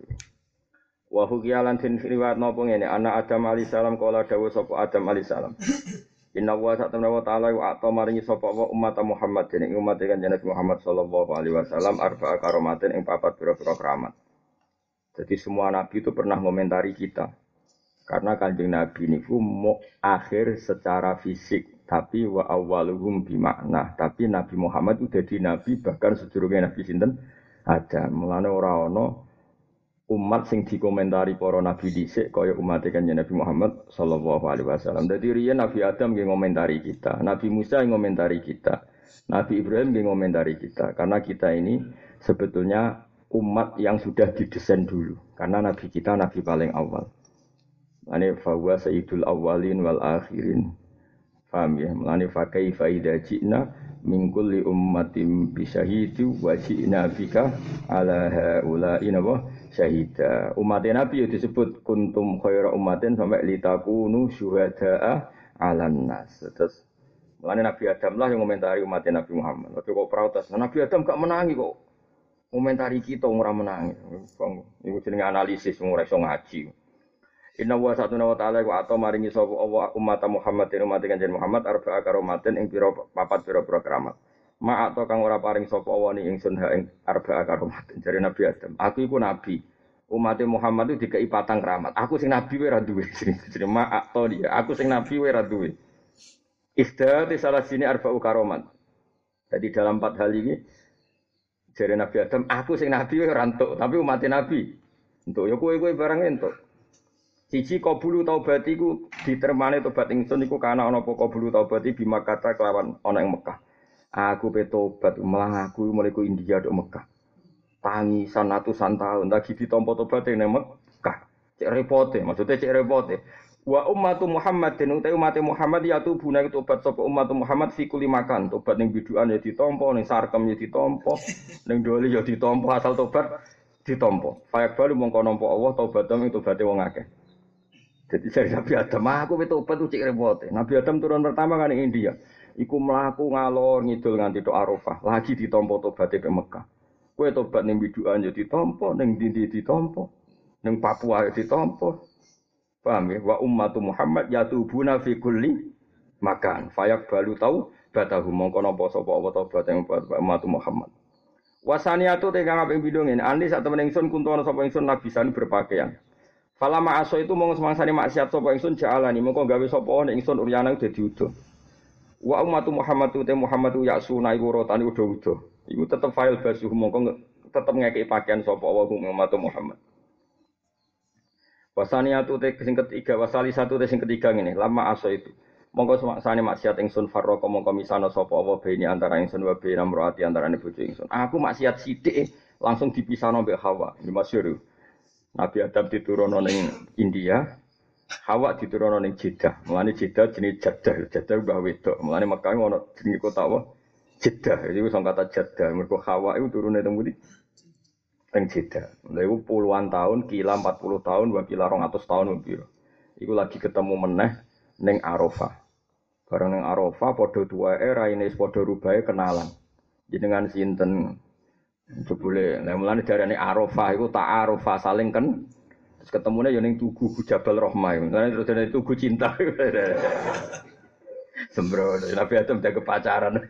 Wa hukiyalan tin riwayat napa ngene, anak Adam alaihissalam kala dawuh sapa Adam alaihissalam. Inna wa sa'tamna wa ta'ala wa ato maringi sapa wa umat Muhammad dening umat kan jeneng Muhammad sallallahu alaihi wasallam arba'a karomatin ing papat pira-pira keramat. Jadi semua nabi itu pernah ngomentari kita. Karena kanjeng Nabi niku mau akhir secara fisik, tapi wa awwaluhum bimakna. Tapi Nabi Muhammad itu jadi nabi bahkan sedurunge Nabi sinten ada. Mulane ora ana umat sing dikomentari para nabi dhisik kaya umat kanjeng Nabi Muhammad sallallahu alaihi wasallam. Dadi riyen Nabi Adam nggih ngomentari kita, Nabi Musa ngomentari kita, Nabi Ibrahim nggih ngomentari kita. Karena kita ini sebetulnya umat yang sudah didesain dulu. Karena Nabi kita Nabi paling awal. Mane fawa sayyidul awalin wal akhirin. Paham ya? Mulane fa kaifa idza ji'na min kulli ummatin wa ji'na bika ala haula'i nawa syahida. Umat Nabi ya disebut kuntum khaira ummatin sampai litakunu syuhada'a 'alan nas. Terus Mulane Nabi Adam lah yang komentari umat Nabi Muhammad. Tapi kok protes, Nabi Adam gak menangi kok. Komentari kita ora menangi. Iku jenenge analisis ora iso ngaji. Inna wa satu nawa ta'ala wa atau maringi sapa Allah umat Muhammad dan umat kanjeng Muhammad arba'a karomatin ing pira papat pira-pira keramat. Ma atau kang ora paring sapa Allah ni ingsun ha ing arba'a karomatin jare Nabi Adam. Aku iku nabi. Umat Muhammad itu dikai patang keramat. Aku sing nabi wae ora duwe. Jenenge ma atau dia. Aku sing nabi wae ora duwe. Ifda di salah sini arba'u karomat. Jadi dalam empat hal ini jare Nabi Adam, aku sing nabi wae ora entuk, tapi umat Nabi. Entuk ya kowe-kowe barang entuk. Siji qabulu taubat iku ditermane tobat ingsun iku kana ana apa qabulu taubat bima kata kelawan ana ing Mekah. Aku pe tobat malah aku India dok Mekah. Tangisan atusan tahun lagi ditampa tobat ning Mekah. Cek repote, maksudnya cek repote. Wa ummatu Muhammadin utai umat Muhammad ya tubuna itu tobat sapa umat Muhammad fi kulli makan. Tobat ning biduan ya ditampa, ning sarkem ya ditampa, ning doli ya ditampa asal tobat ditampa. Fayak balu mongko nampa Allah tobat ing tobaté wong akeh. Jadi saya Nabi Adam, aku itu obat cek repot. Nabi Adam turun pertama kan di India. Iku melaku ngalor ngidul nganti do Arafah. Lagi ditompo tobat di Mekah. Kue tobat ning biduan ya ditompo, ning dindi ditompo, ning Papua ya ditompo. Paham ya? Wa ummatu Muhammad yatubuna fi kulli makan. Fayak balu tahu batahu mongko napa sapa apa tobat yang buat ummatu Muhammad. Wasaniatu tegang apa yang bidungin. Andi saat temen ingsun kuntu sapa ingsun labisan berpakaian. Fala ma'aso itu mong semangsane maksiat sapa ingsun ja'alani mongko gawe sapa nek ingsun uryana dadi udo. Wa ummatu Muhammadu te Muhammadu ya'suna iku rotane udo-udo. Iku tetep file basuh mongko tetep ngekeki pakaian sapa wa ummatu Muhammad. Wasaniatu te sing ketiga, wasali satu te sing ketiga ngene, lama aso itu. Mongko semangsane maksiat ingsun farroko mongko misano sapa apa beni antara ingsun wa beni amroati antarané bojo ingsun. Aku maksiat sithik langsung dipisahno mbek Hawa. Ini masyhur. Nabi Adam diturunno ning India, Hawa diturunno ning Jeddah. Mulane Jeddah jenis Jeddah, Jeddah mbah wedok. Mulane Mekah ono jenenge kota apa? Jeddah. Jadi wis kata Jeddah. Mergo Hawa itu turune teng pundi? Teng Jeddah. Lha iku puluhan tahun, kila 40 tahun, wa kila 200 tahun piro. Iku lagi ketemu meneh ning Arafah. Bareng ning Arafah padha tuwae raine padha rubahe kenalan. Jenengan sinten? Jebule, nah mulane darane Arafah iku tak Arafah saling kan terus ketemune ya ning Tugu Jabal Rahmah. Mulane terus dari Tugu Cinta. Sembro, Nabi Adam jaga pacaran.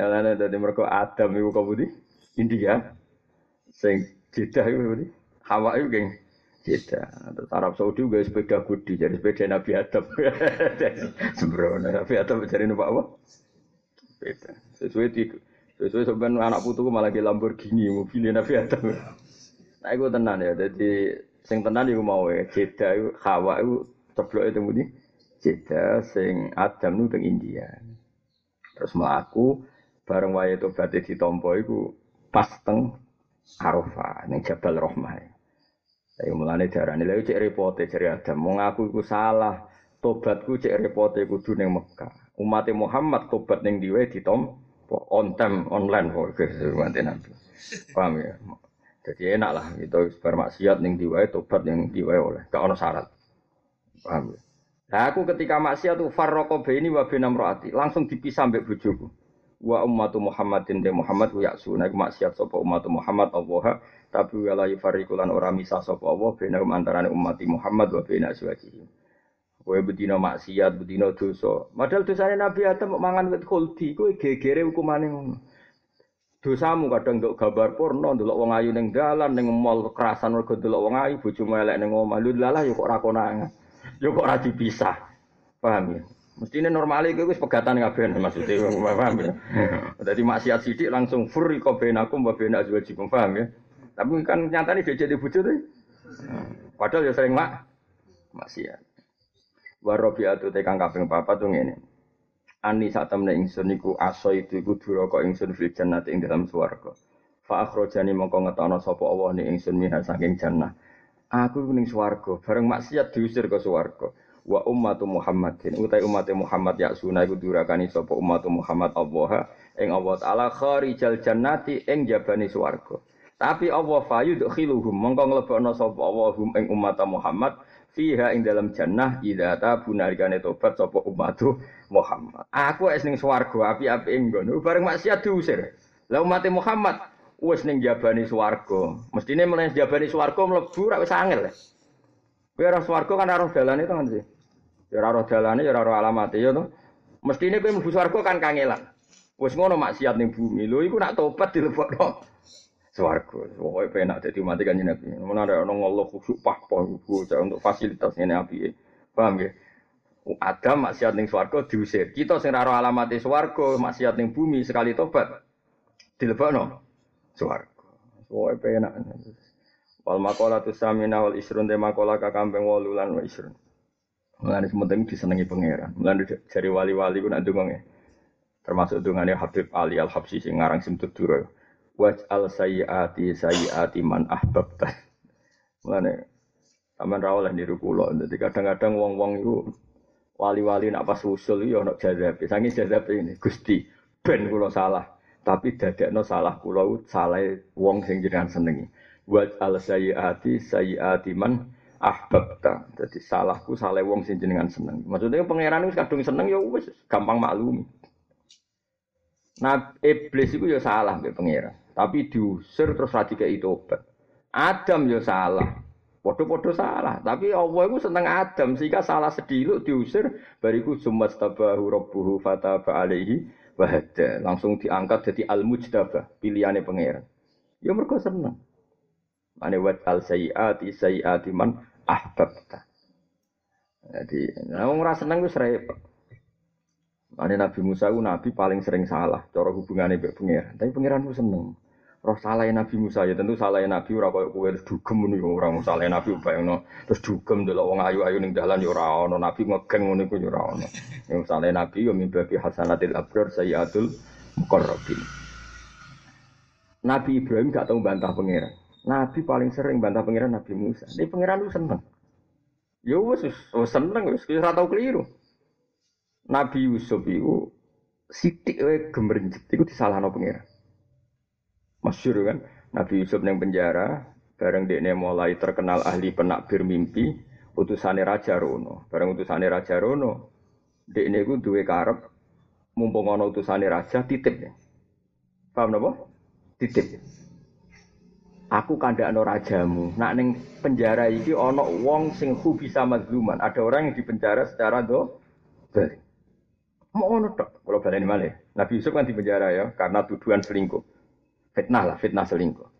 Mulane dadi mergo Adam iku kok India. Sing Jeddah iku budi. Hawa iku geng Jeddah. Terus Arab Saudi juga sepeda gudi, jadi sepeda Nabi Adam. Sembro, Nabi Adam jadi numpak apa? Sepeda. Sesuai tiga. Sesuai sebenarnya anak putuku malah ke Lamborghini mobilnya Nabi Adam. Nah itu tenan ya. Jadi sing tenan iku mau ya. Jeddah itu Hawa itu ceblok itu mudi. Jeddah sing Adam itu teng India. Terus melaku bareng wae itu berarti ditompo iku pas teng Arafah ning Jabal Rahmah. Saya mulane darane lha cek repote jare Adam. Wong aku iku salah. Tobatku cek repote kudu ning Mekah. Umat Muhammad tobat ning diwe ditompo on time online kok nanti nanti paham ya? Jadi enak lah itu bermaksiat yang diwai tobat yang diwai oleh. Gak ono syarat. Paham ya? Nah aku ketika maksiat tuh farroko ini wa binam roati langsung dipisah mbek bojoku. Wa ummatu Muhammadin de Muhammad wa yaksuna iku maksiat sapa ummatu Muhammad Allah. Tapi wala yufarriqulan ora misah sapa Allah benahum antarané umat Muhammad wa bena azwajihi Kowe bedino maksiat, bedino dosa. Padahal dosane Nabi Adam mangan wit khuldi, kowe gegere hukumane ngono. Dosamu kadang nduk gambar porno, ndelok wong ayu ning dalan, ning mall kerasan mergo ndelok wong ayu, bojomu elek ning omah. Lu lalah yo kok ora konangan. Yo kok ora dipisah. Paham ya? Mestine normal iku wis pegatan kabeh maksudnya paham ya. Dadi maksiat sithik langsung furi benakum wa bena azwajikum paham ya. Tapi kan nyatane dia jadi bojo. Padahal ya sering mak maksiat. Warabiatu tekang kaping papat tuh ngene. Ani saat temen ingsun iku aso itu iku duraka ingsun fil jannati ing dalam swarga. Fa akhrajani mongko ngetono sapa Allah ni ingsun minha saking jannah. Aku ning swarga, bareng maksiat diusir ke swarga. Wa ummatu Muhammadin utai umat Muhammad ya sunah iku durakani sapa umat Muhammad Allah ing Allah taala kharijal jannati ing jabani swarga. Tapi Allah fayudkhiluhum mongko nglebokno sapa Allah hum ing umat Muhammad fiha ing dalam jannah idza tabu nalikane tobat sapa ummatu Muhammad. Aku wis ning swarga api-api ing bareng maksiat diusir. Lah umat Muhammad wis ning jabani swarga. Mestine mulai jabani swarga mlebu ra wis angel. Kowe ora swarga kan ora dalane to kan sih. Ya ora dalane ya ora alamate ya to. Mestine kowe mlebu swarga kan kangelan. Wis ngono maksiat ning bumi. Lho iku nak tobat dilebokno swarga. Pokoke penak dadi umat kanjeng Nabi. Mun ada ono ngeluh khusuk pahpoh bocah untuk fasilitas ngene api. Paham ya? Adam maksiat ning swarga diusir. Kita sing ora alamate swarga, maksiat ning bumi sekali tobat dilebokno swarga. Pokoke penak. Wal makola tu samina wal isrun te makola kakampeng wolu lan wa isrun. Mulane sementing disenengi pangeran. Mulane jari wali-wali ku nak ndonga termasuk dungane Habib Ali Al Habsyi sing ngarang Simtud Dura waj'al sayyiati sayyiati man ahbabta. Mulane sampean ra oleh niru kula. Dadi kadang-kadang wong-wong iku wali-wali nak pas usul yo ono jazab. Sangi jazab ini Gusti ben kula salah. Tapi dadekno salah kula salah wong sing jenengan senengi. Waj'al sayyiati sayyiati man ahbabta. Jadi salahku salah wong sing jenengan seneng. Maksudnya pangeran wis kadung seneng ya wis gampang maklumi. Nah, iblis itu ya salah mbek pangeran. Tapi diusir terus radike itu obat. Adam ya salah. Podo-podo salah, tapi Allah itu seneng Adam sehingga salah sediluk diusir bariku sumat tabahu rabbuhu fataba alaihi wahada langsung diangkat jadi al mujtaba pilihannya pangeran. Ya mereka seneng. Mane wat al sayyati sayyati man ahbabta. Jadi, nah, orang seneng itu repot. Mane Nabi Musa itu Nabi paling sering salah, cara hubungannya dengan pangeran. Tapi pangeran itu seneng. Roh salah Nabi Musa ya tentu salah Nabi ora koyo kowe dugem ngono ya ora salah Nabi bayangno terus dugem delok wong ayu-ayu ning dalan ya ora ono Nabi ngegeng ngono iku ya ora ono. Yang salah Nabi yo mimpi hasanatil abrar sayyatul muqarrabin. Nabi Ibrahim gak tahu bantah pangeran. Nabi paling sering bantah pangeran Nabi Musa. Ini pangeran lu seneng. Ya wis seneng wis ora tau keliru. Nabi Yusuf itu sitik wae gemrenjet iku disalahno pangeran. Masyur kan, Nabi Yusuf yang penjara, bareng dia mulai terkenal ahli penakbir mimpi, utusannya Raja Rono. Bareng utusannya Raja Rono, dia ini gue duwe karep, mumpung ono utusannya Raja, titip. Paham napa? Titip. Aku kandakno rajamu. Nak neng penjara iki ono wong sing bisa mazluman. Ada orang yang dipenjara secara do balik. Mau ono tok. Kalau baleni malih. Nabi Yusuf kan dipenjara ya karena tuduhan selingkuh. Fitnah lah, fitnah selingkuh.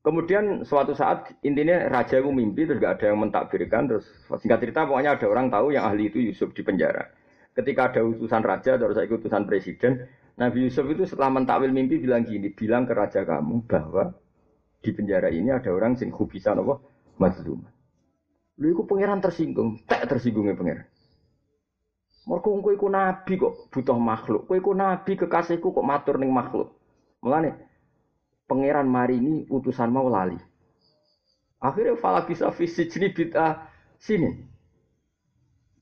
Kemudian suatu saat intinya raja itu mimpi terus gak ada yang mentakbirkan terus singkat cerita pokoknya ada orang tahu yang ahli itu Yusuf di penjara. Ketika ada utusan raja terus ikut utusan presiden, Nabi Yusuf itu setelah mentakwil mimpi bilang gini, bilang ke raja kamu bahwa di penjara ini ada orang sing bisa nopo mazlum. Lu iku pangeran tersinggung, tak tersinggungnya pangeran. Mergo kowe iku nabi kok butuh makhluk. Kowe iku nabi kekasihku kok matur ning makhluk. Mulane pangeran maringi utusan mau lali. Akhirnya fala bisa fisik ini bid'ah sini.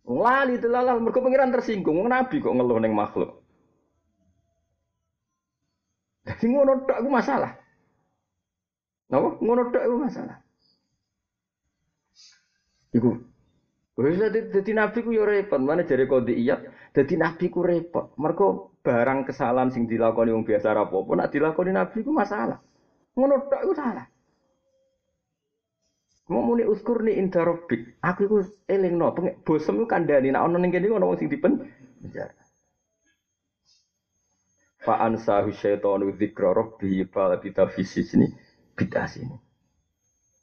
Lali lalah mereka pangeran tersinggung. Nabi kok ngeluh neng makhluk. Jadi ngono tok aku masalah. Napa? Ngono tok masalah. Iku Wis dadi nabi ku yo repot, mana jare kode iya. Dadi nabi ku repot. Mergo barang kesalahan sing dilakoni wong biasa ra apa nak dilakoni nabi ku masalah. Ngono tok iku salah. Mau muni uskur ni inda rabbik. Aku iku elingno, bosem ku kandhani nek ana ning kene ana wong sing dipen penjara. Fa ansahu syaitanu dzikra rabbi fa labita fi sini bidah sini.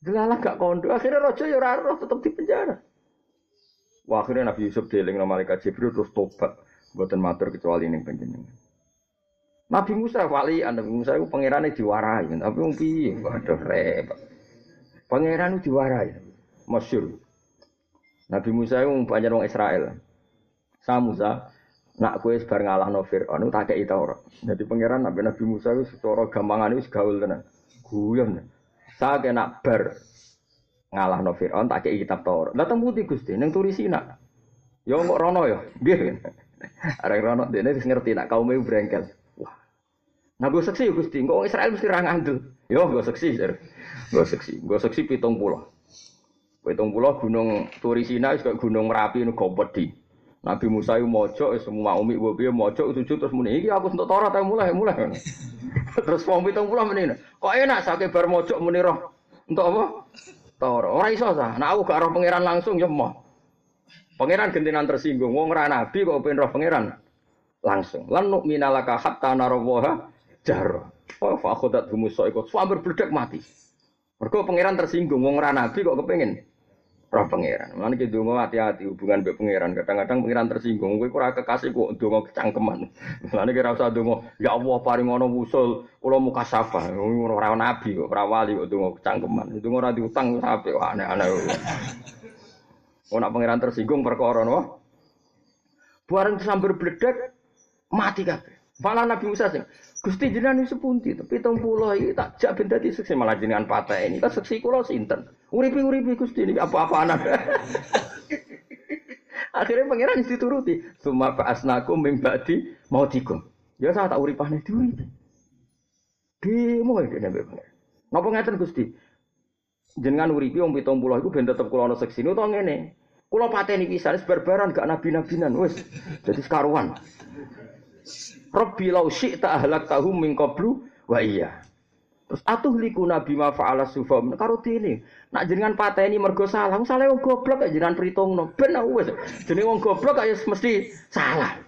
Delalah gak kondo, akhirnya raja ya ora roh tetep di penjara. Wah, akhirnya Nabi Yusuf dieling nama malaikat Jibril terus tobat, buatan matur kecuali ini penjenengan. Nabi Musa wali, Nabi Musa itu pangerannya diwarai, tapi wong piye? Waduh repot. Pangeran itu diwarai, masyur. Nabi Musa itu banyak orang Israel. Sa Musa, nak kue sebar ngalah no Fir'aun, tak kayak Taurat. Jadi pangeran Nabi Nabi Musa itu secara gampangan itu segaul tenan. Guyon. Saya kena bar ngalah no Fir'aun, tak kayak kitab Taurat. Datang putih Gusti, neng turisina. Ya kok rono ya, dia. Ada rono, dia ngerti nak kaum itu berengkel. Wah, nah gue seksi ya Gusti, kok Israel mesti orang ngandel. Yo, gue seksi, gue seksi, gue seksi pitung pulau. Pitung pulau gunung Turisina, juga gunung Merapi, ini di. Nabi Musa itu mojok, semua umi gue piye mojok sujud terus muni iki aku untuk Taurat mulai mulai. terus wong pitung pulau menina, kok enak sakit bar mojok muni roh. Untuk apa? Taurat. Ora iso sah. Nah aku gak roh pangeran langsung ya mau. Pangeran gentenan tersinggung. Wong ora nabi kok pengen roh pangeran langsung. Lan nuk minalaka hatta narawaha jar. Oh fa akhudat humusa ikut swamber beledak mati. Mergo pangeran tersinggung wong ora nabi kok kepengin roh pangeran. Mulane ki donga hati-hati hubungan mbek pangeran. Kadang-kadang pangeran tersinggung, kowe ora kekasih kok donga kecangkeman. Mulane ki ora usah donga, ya Allah paring ngono wusul, kula mukasafah. Ora nabi kok, ora wali kok donga kecangkeman. Donga ora diutang sampe aneh-aneh. Oh nak pangeran tersinggung perkara no. Bareng sambil bledek mati kabeh. Malah Nabi Musa sing Gusti jenengan sepunti, tapi tong pulau iki tak jak ben dadi seksi malah jenengan patah ini. Tak seksi kula sinten? Uripi-uripi Gusti ini apa-apa anak. Akhirnya pangeran dituruti. Suma asnaku mimbadi mau tikum. Ya saya tak uripane diuripi. Demo iki nek pangeran. Napa ngeten Gusti? Jenengan uripi wong 70 iku ben tetep kula ana seksi utawa ngene. Kula pateni pisan barbaran gak nabi-nabinan wis. Jadi sekaruan. Rabbi lau syi'ta ahlak tahu min qablu wa iya. Terus atuh liku nabi ma fa'ala sufam. Karo ini, nak jenengan pateni mergo salah, salah wong goblok ya jenengan perhitungno. Ben wis. Jenenge wong goblok kaya mesti salah.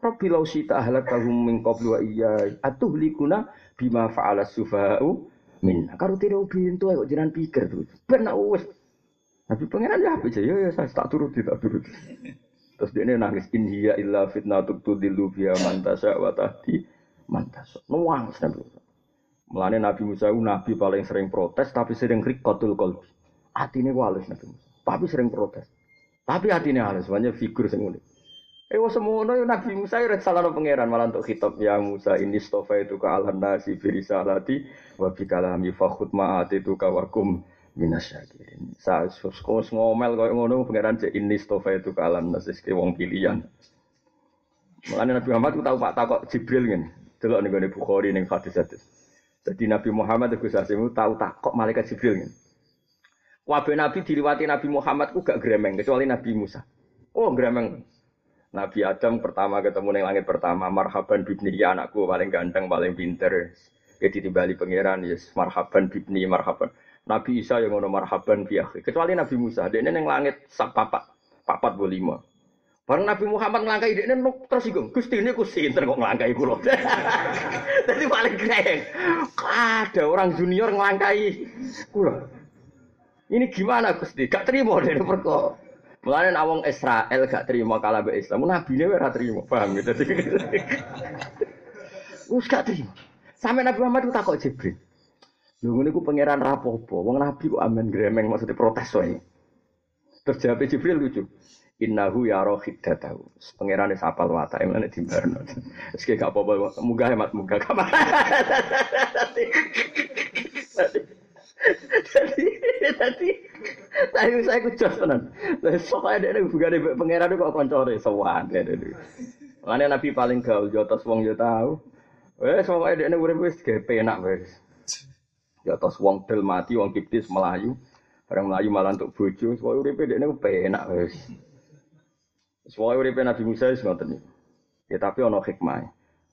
Rabbi lau syi'ta ahlak tahu min qablu wa iya. Atuh likuna bima fa'ala sufa'u min. Karo tine bintu kok jenengan pikir terus. Ben wis. Tapi pangeran ya apa ya ya saya tak turut tak turut. Terus dia nangis in hiya illa fitnatuk tudillu biha man tasya wa tahdi man tasya. Nuang Nabi Mulane Nabi Musa itu nabi paling sering protes tapi sering rikotul kolbi. Atine ku halus Nabi Musa. Tapi sering protes. Tapi hatinya halus, banyak figur sing unik. Eh wah semono yo Nabi Musa yo salah no pangeran malah untuk khitab ya Musa ini stofa itu ke alam nasi firisalati wa bikalami fakhut ma'ati itu kawakum minasyakirin. Saat kau ngomel kau ngono pangeran cek ini stofa itu ke alam nasis ke wong pilihan. Mulanya Nabi Muhammad ku tahu Pak takok Jibril ngene. Delok ning Bukhari ning hadis-hadis. Jadi Nabi Muhammad Gus Asimu tahu takok malaikat Jibril ngene. Wabe Nabi diriwati Nabi Muhammad ku gak gremeng kecuali Nabi Musa. Oh gremeng. Nabi Adam pertama ketemu ning langit pertama marhaban bibni ya anakku paling ganteng paling pinter. Jadi timbali pangeran yes marhaban bibni marhaban. Nabi Isa yang ngono marhaban bi Kecuali Nabi Musa, dia neng langit sak papat, papat lima. Barang Nabi Muhammad ngelangkai dia neng tersinggung. Gusti ini ku sinter kok ngelangkai kulo. Jadi paling keren. Ada orang junior ngelangkai kulo. Ini gimana Gusti? Gak terima dari perko. Mulane awong Israel gak terima kalah be Islam. Nabi ini ora terima, paham gitu. Wis gak terima. Sampai Nabi Muhammad itu takut Jibril. Lho ngene ku pangeran rapopo. Wong nabi kok amen gremeng maksudnya protes wae. Terus jawab Jibril lucu. Innahu ya rohidatahu. Pangeran is apal wata emane dimbarno. Wis gak apa-apa munggah hemat munggah kamar. Jadi, jadi, tapi saya ikut jos tenan. Soalnya dia bukan di pangeran kok koncore sewan. Makanya Nabi paling gaul, jotos wong yo tahu. Wes, soalnya dia urip wis penak. Ya atas wong del mati, wong kiptis melayu. Barang melayu malah untuk bojo. Soalnya uripe dekne penak wis. Soalnya uripe Nabi Musa wis ngoten iki. Ya tapi ana hikmah.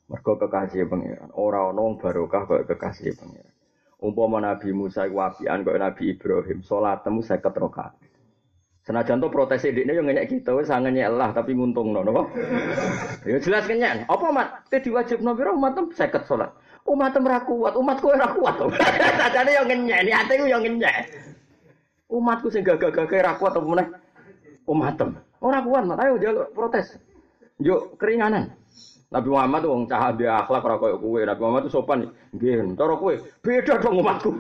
Mergo kekasih pangeran. Ora ana wong barokah kok kekasih pangeran. Umpama Nabi Musa iku apian kok Nabi Ibrahim, salatmu 50 rakaat. Senajan to protes ini yang ngenyek kita wis ngenyek lah tapi nguntung no, napa? Ya jelas kenyang. Apa mat? Te diwajibno pira umat 50 salat. Umat ora kuat, umatku ora kuat. Sajane yo ngenyek, ku yo ngenyek. Umatku sing gagah-gagah ora kuat apa meneh? Umatem. Ora kuat, ayo jaluk protes. Yuk keringanan. Nabi Muhammad tuh cah dia akhlak ora koyo kowe. Nabi Muhammad tuh sopan. Nggih, cara kowe beda dong umatku.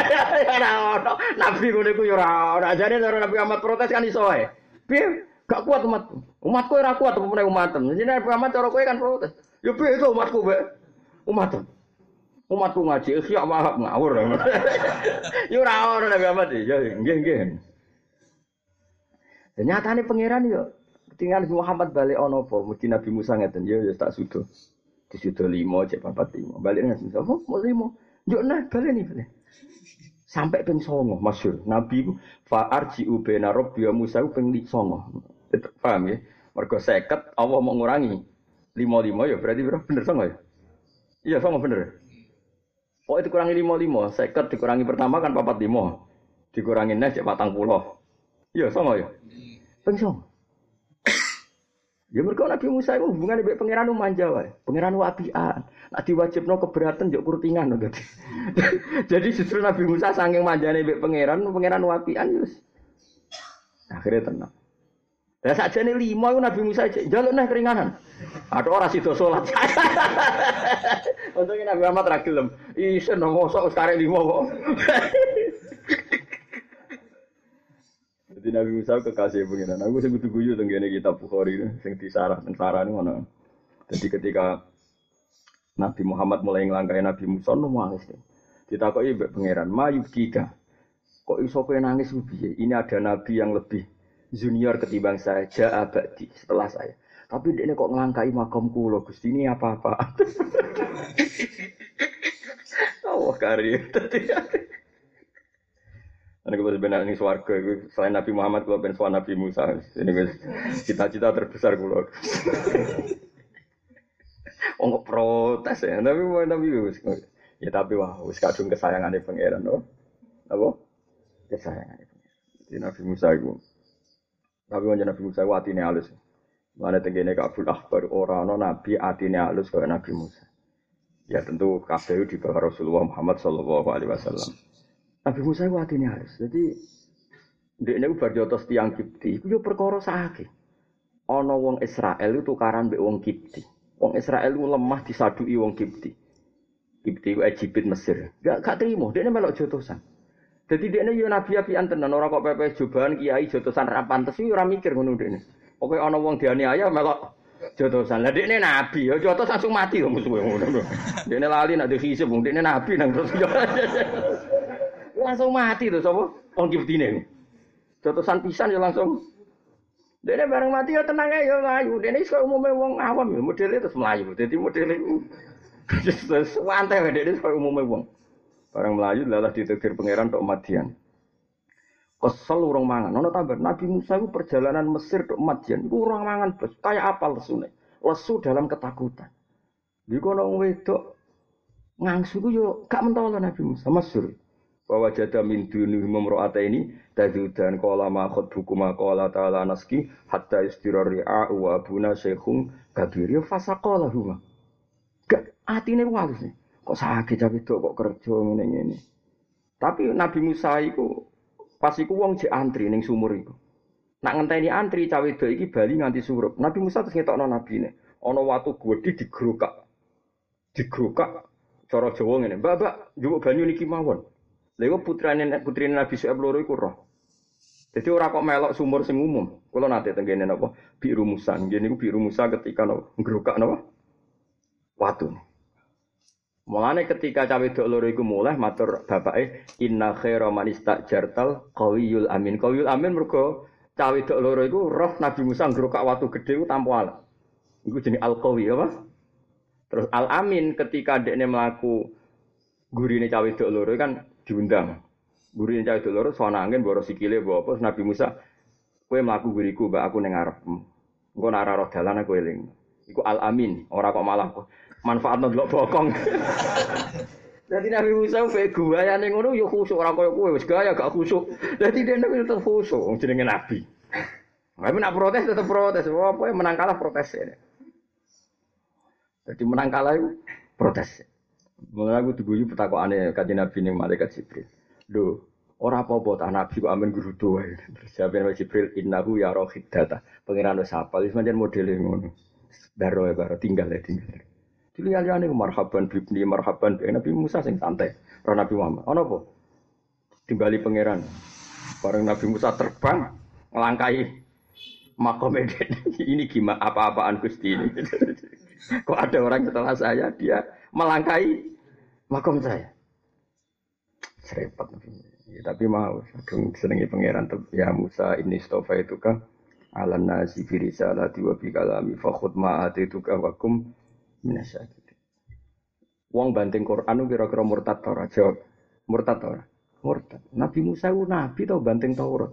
Ono. Nabi ngono iku ya ora ora. Jane cara Nabi Muhammad protes kan iso ae. Piye? Gak kuat umatku. Umatku ora kuat apa umatem. Jadi Nabi Muhammad cara kowe kan protes. Ya beda umatku, Mbak. Umatem. Umatku ngaji ikhya wahab ngawur. Ya ora ono Nabi Muhammad. Ya nggih nggih. Nyatane pangeran yo Tinggal Nabi Muhammad balik ono apa? Mungkin Nabi Musa ngeten ya ya tak sudo. Disudo limo cek papat limo. Balik Musa. Oh, mau limo. Yo nah balik nih balik. Sampai ping songo masyur. Nabi ku fa arji ubena rabbi wa Musa ku ping songo. Paham ya? Mergo seket Allah mau ngurangi. Limo-limo ya berarti bener songo ya? Iya songo bener. Oh itu kurangi limo-limo. Seket dikurangi pertama kan papat limo. Dikurangi nes cek patang puluh. Iya songo ya? Ping songo. Ya mereka Nabi Musa itu hubungannya dengan pangeran manja wae. Pangeran apian. Nak diwajibno keberatan jok kurtingan dadi. Jadi justru Nabi Musa saking manjane mbek pangeran, pangeran apian yus. Akhirnya tenang. Saja nih lima itu Nabi Musa jaluk nih keringanan. Ada orang situ sholat. Untungnya Nabi Muhammad ragilem. Isen ngosok sekarang lima kok. Jadi Nabi Musa kekasih pengiran. Aku sing kudu guyu teng kita Bukhari sing disarah teng sarane ngono. Jadi ketika Nabi Muhammad mulai ngelangkai Nabi Musa nangis. Ditakoki mbek pangeran, "Mayu kika." Kok iso kowe nangis piye? Ini ada nabi yang lebih junior ketimbang saya, ja'a setelah saya. Tapi dia kok ngelangkai makam kulo, Gusti ini apa-apa. Allah karir. Ini kalau sebenarnya ini suarga, selain Nabi Muhammad, kalau ben Nabi Musa, ini cita-cita terbesar kalau. Oh nggak protes ya, tapi mau Nabi ya tapi wah, wis kadung kesayangan di pangeran, no, apa? Kesayangan pangeran. Jadi Nabi Musa itu, tapi mau Nabi Musa itu hatinya halus. Mana tenggine kabul akbar orang no Nabi hatinya halus kayak Nabi Musa. Ya tentu kafir di bawah Rasulullah Muhammad Shallallahu Alaihi Wasallam. Nabi Musa itu hatinya harus. Jadi dia ini bar jotos tiang kipti. Itu yo perkara sakit. Ono wong Israel itu tukaran be wong kipti. Wong Israel itu lemah disadui wong kipti. Kipti itu Egypt Mesir. Gak gak terima. Dia ini melok jotosan. Jadi dia ini yo nabi api antenan. Orang kok pepe jubahan kiai jotosan rapan Tapi orang mikir ngono dia ini. Oke ono wong dianiaya melok jotosan. Lah ini nabi, yo jotos langsung mati kok musuhe ngono. ini lali nak dihisib, ini nabi nang terus langsung mati tuh sapa wong kibtine. Jotosan pisan ya langsung Dene bareng mati ya tenang ae ya mlayu. Dene iso umume wong awam ya modele terus mlayu. Dadi modele santai dene iso umume wong. Bareng mlayu lalah ditegir pangeran tok Madian. Kesel urung mangan. Ono tambah Nabi Musa itu perjalanan Mesir tok Madian. Iku urung mangan bos. Apa lesune? Lesu dalam ketakutan. Di kono wedok ngangsu ku yo gak mentolo Nabi Musa masyhur bahwa jada min duni memro'ata ini tadudan kola makhot buku makola ta'ala naski hatta istirar ri'a wa abuna syekhung kabir ya fasa kola huma. Gak hati ini halus nih. Kok sakit tapi kok kerja ini ini tapi Nabi Musa itu pas iku wong jek antri ning sumur iku. Nak ngenteni antri cawe do iki bali nganti surup. Nabi Musa terus nabi ne. Ana watu gedhe digrokak. Digrokak cara Jawa ngene. Mbak mbak njupuk banyu niki mawon Lha putrane putrine Nabi Syuaib loro iku roh. Jadi ora kok melok sumur sing umum. Kula nate tenggene napa? Biru Musa. Nggih niku biru Musa ketika napa? Ngrokak napa? Watu. Mulane ketika cawe dok loro iku mulai matur bapake inna khaira man istajartal qawiyul amin. Qawiyul amin mergo cawe dok loro iku roh Nabi Musa ngrokak watu gedhe ku tanpa alat. Iku jenenge al-qawi apa? Terus al-amin ketika dekne mlaku gurine cawe dok loro kan diundang. Guru yang cahaya dulur, soal angin, boros sikile, bawa apa, Nabi Musa, kue melaku guriku, mbak aku nengarap. Engkau nara roh dalan aku eling. Iku al amin, orang kok malah manfaat ndelok bokong. Jadi Nabi Musa pe gaya ning ngono ya khusuk ora koyo kowe wis gaya gak khusuk. Dadi dia nabi tetep khusuk wong jenenge nabi. Tapi nak protes tetep protes. Apa menang kalah protes ya. Jadi menang kalah itu protes. Mulai aku diguyu petakokane kanjeng Nabi ning malaikat Jibril. Lho, ora apa-apa tak Nabi kok guru wae. Terus jawab Jibril innahu ya rohidata. Pangeran wis hafal wis pancen modele ngono. Daro ya karo tinggal ya tinggal. Dulu ya liane marhaban bibni marhaban bi Nabi Musa sing santai. Roh Nabi Muhammad. Ono apa? Timbali pangeran. Bareng Nabi Musa terbang ngelangkai makom ini gimana apa-apaan Gusti ini. Kok ada orang setelah saya dia melangkai makom saya. Serempet. Ya, tapi mau, kadung senengi pangeran ya Musa ini stofa itu kan alam nasi firisa la tiwa bi kalami fakhud ma itu kan wakum minasyakir. Wong banting Quran kira-kira murtad ora? Jawab. Murtad ora? Murtad. Nabi Musa itu nabi tau banting Taurat.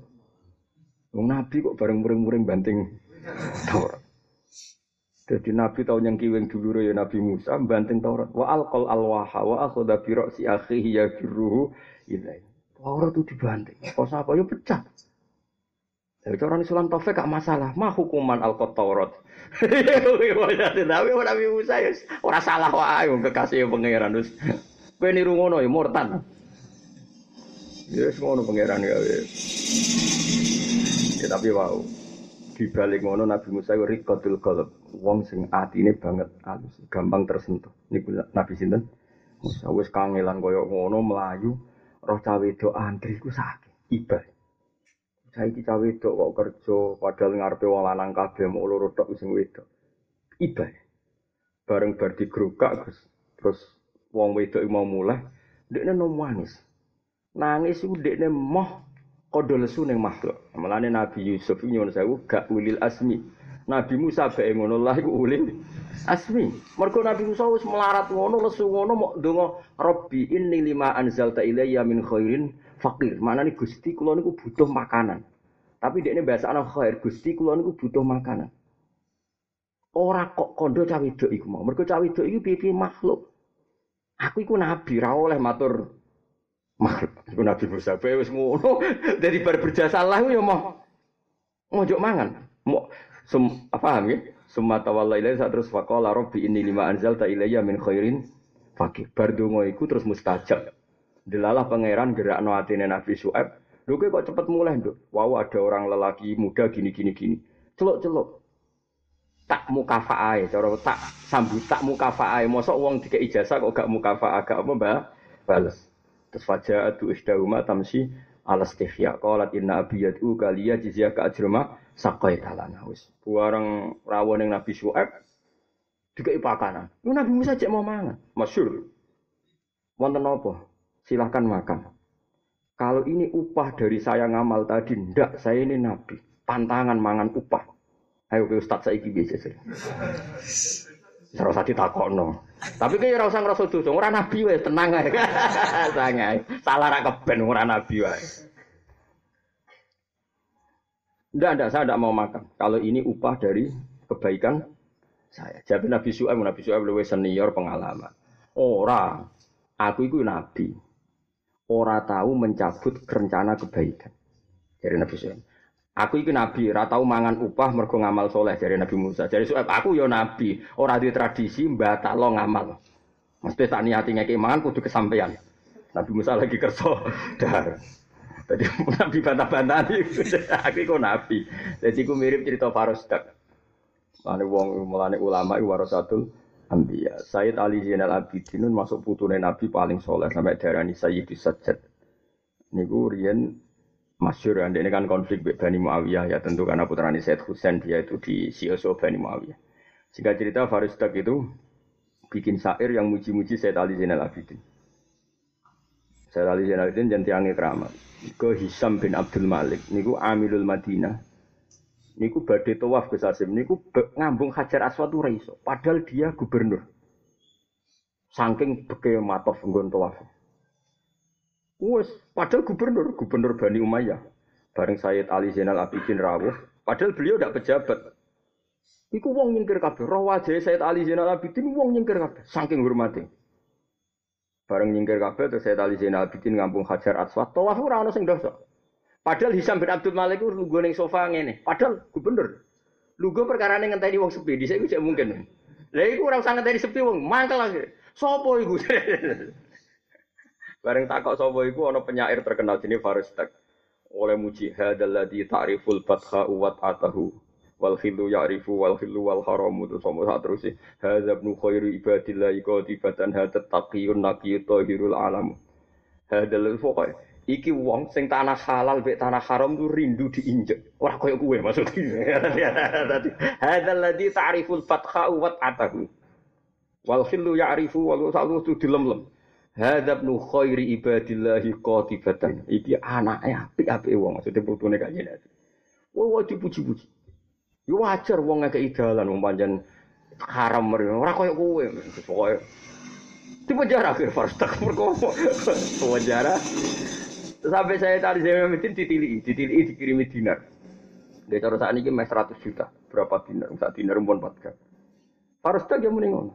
Wong nabi kok bareng muring-muring banting Taurat. Jadi Nabi tahu yang kiweng dulu ya Nabi Musa banting Taurat. Wa alqal alwaha wa akhadha bi ra'si akhihi yajruhu ilai. Taurat itu dibanting. Kok siapa ya pecah. Jadi orang Islam Taufik gak masalah. Mah hukuman alqat Taurat. Tapi Nabi Musa ya ora salah wae kekasih pangeran wis. Kowe niru ngono ya murtad. Ya wis ngono pangeran ya. Ya tapi wow di balik ngono Nabi Musa itu rikotul qalb. Wong sing atine banget halus gampang tersentuh. Niku Nabi sinten? Musa wis kangelan kaya ngono melayu roh cawe wedok antri ku sakit ibal saiki cawe wedok kok kerja padahal ngarepe wong lanang kabeh mau loro tok sing wedok. Bareng bar digrukak Gus. Terus wong wedok mau mulai ndekne nangis nangis iku ndekne moh kodho lesu ning makhluk. Mulane Nabi Yusuf nyuwun sewu gak ulil asmi. Nabi Musa bae ngono lah iku ulil asmi. Mergo Nabi Musa wis melarat ngono lesu ngono mok ndonga Rabbi inni lima anzalta ilayya min khairin fakir. Manane Gusti kula niku butuh makanan. Tapi dekne bahasa ana khair, Gusti kula niku butuh makanan. Ora kok kondo cawe wedok iku mau. Mergo cawe wedok makhluk. Aku iku nabi ra oleh matur makhluk. Nabi Musa bae wis ngono. Dari bar berjasa Allah ya mau ngojok mangan. Mau sem apa ya? Summa tawalla ilaihi terus faqala rabbi inni lima anzalta ilayya min khairin fakir. Bar donga iku terus mustajab. Delalah pangeran gerakno atine Nabi Su'aib. Lho kok cepet mulai, Nduk. Wow, ada orang lelaki muda gini gini gini. Celuk-celuk. Tak mukafaai, cara tak sambut tak mukafaai. Mosok wong tiga ijazah kok gak mukafaah, gak apa, Mbak? Bales. Terus faja'atu ihdahuma tamsi ala stihya. Qalat inna abi yad'u kaliya jizya ka ajrama saqai talana. Wis buareng rawon yang Nabi Syuaib juga ipakanan. Lu Nabi Musa cek mau mangan. Masyur. Wonten apa? Silahkan makan. Kalau ini upah dari saya ngamal tadi, ndak saya ini nabi. Pantangan mangan upah. Ayo ke Ustaz saya biasa sih. Ora usah ditakokno. Tapi kayak ora usah ngrasa dosa, nabi wae, tenang ae. Sangai. Salah ra keben ora nabi wae. Ndak, ndak, saya tidak mau makan. Kalau ini upah dari kebaikan saya. Jadi Nabi Su'aib, Nabi Su'aib lebih senior pengalaman. Ora, aku itu nabi. Ora tahu mencabut rencana kebaikan. Jadi Nabi Su'aib. Aku iki nabi, ora tau mangan upah mergo ngamal soleh dari Nabi Musa. Jadi soal aku yo nabi, ora di tradisi lo ngamal. Mesti tak niati ngeki mangan kudu kesampaian. Nabi Musa lagi kerso dar. Jadi nabi bantah-bantahan aku iku nabi. Jadi aku mirip cerita Farosdak. Mulane wong mulane ulama iku warasatul anbiya. Sayyid Ali Zainal Abidin masuk putune nabi paling soleh sampai darani Sayyidus Sajjad. Niku riyen masyur ya, ini kan konflik Bani Muawiyah ya tentu karena putranya Said Husain dia itu di Sioso Bani Muawiyah. Singkat cerita Faristak itu bikin syair yang muji-muji Said Ali Zainal Abidin. Said Ali Zainal Abidin jangan tiangi keramat. Ke Hisam bin Abdul Malik, niku Amilul Madinah. Niku badai tawaf ke Sasim, niku ngambung Hajar Aswad raiso. Padahal dia gubernur. Saking beke matof nggon tawaf. Wes, padahal gubernur, gubernur Bani Umayyah. Bareng Sayyid Ali Zainal Abidin rawuh, padahal beliau tidak pejabat. Iku wong nyingkir kabeh. Roh wajah Sayyid Ali Zainal Abidin wong nyingkir kabeh. Saking hormati. Bareng nyingkir kabeh terus saya tali Zainal bikin ngampung Hajar Aswad. Tawaf ora ono sing dosa. Padahal Hisam bin Abdul Malik ku lungguh ning sofa ngene. Padahal gubernur. Lungguh perkara ning ngenteni wong sepi, dhisik iku mungkin. Lah iku ora usah ngenteni sepi wong, mangkel akhir. Sopo iku? Bareng takok sapa iku ana penyair terkenal jenenge Faristak. Oleh muji hadzal ladzi ta'riful fatha wa atahu wal khilu ya'rifu wal khilu wal haramu. Terus sama sak terus hadza ibnu khairi ibadillah qatibatan hadza taqiyun naqiyut tahirul alam. Hadza pokoke iki wong sing tanah halal mek tanah haram tuh rindu diinjek. Ora koyo kuwe maksudnya. Hadza ladzi ta'riful fatha wa atahu wal khilu ya'rifu wal salu tu dilemlem Hadza ibnu khairi ibadillahi qatibatan. Iki anake apik-apik wong, maksudnya putune kanjeng Nabi. Wah, dipuji-puji. Yo wajar wong ngekeki dalan wong pancen haram mrene. Ora koyo kowe. Pokoke di penjara akhir farstak mergo penjara. Sampai saya tadi saya mitin ditili, ditili dikirimi dinar. Dia cara saat ini mes 100 juta. Berapa dinar? Saat dinar pun 4 kan. Farstak ya mending ngono.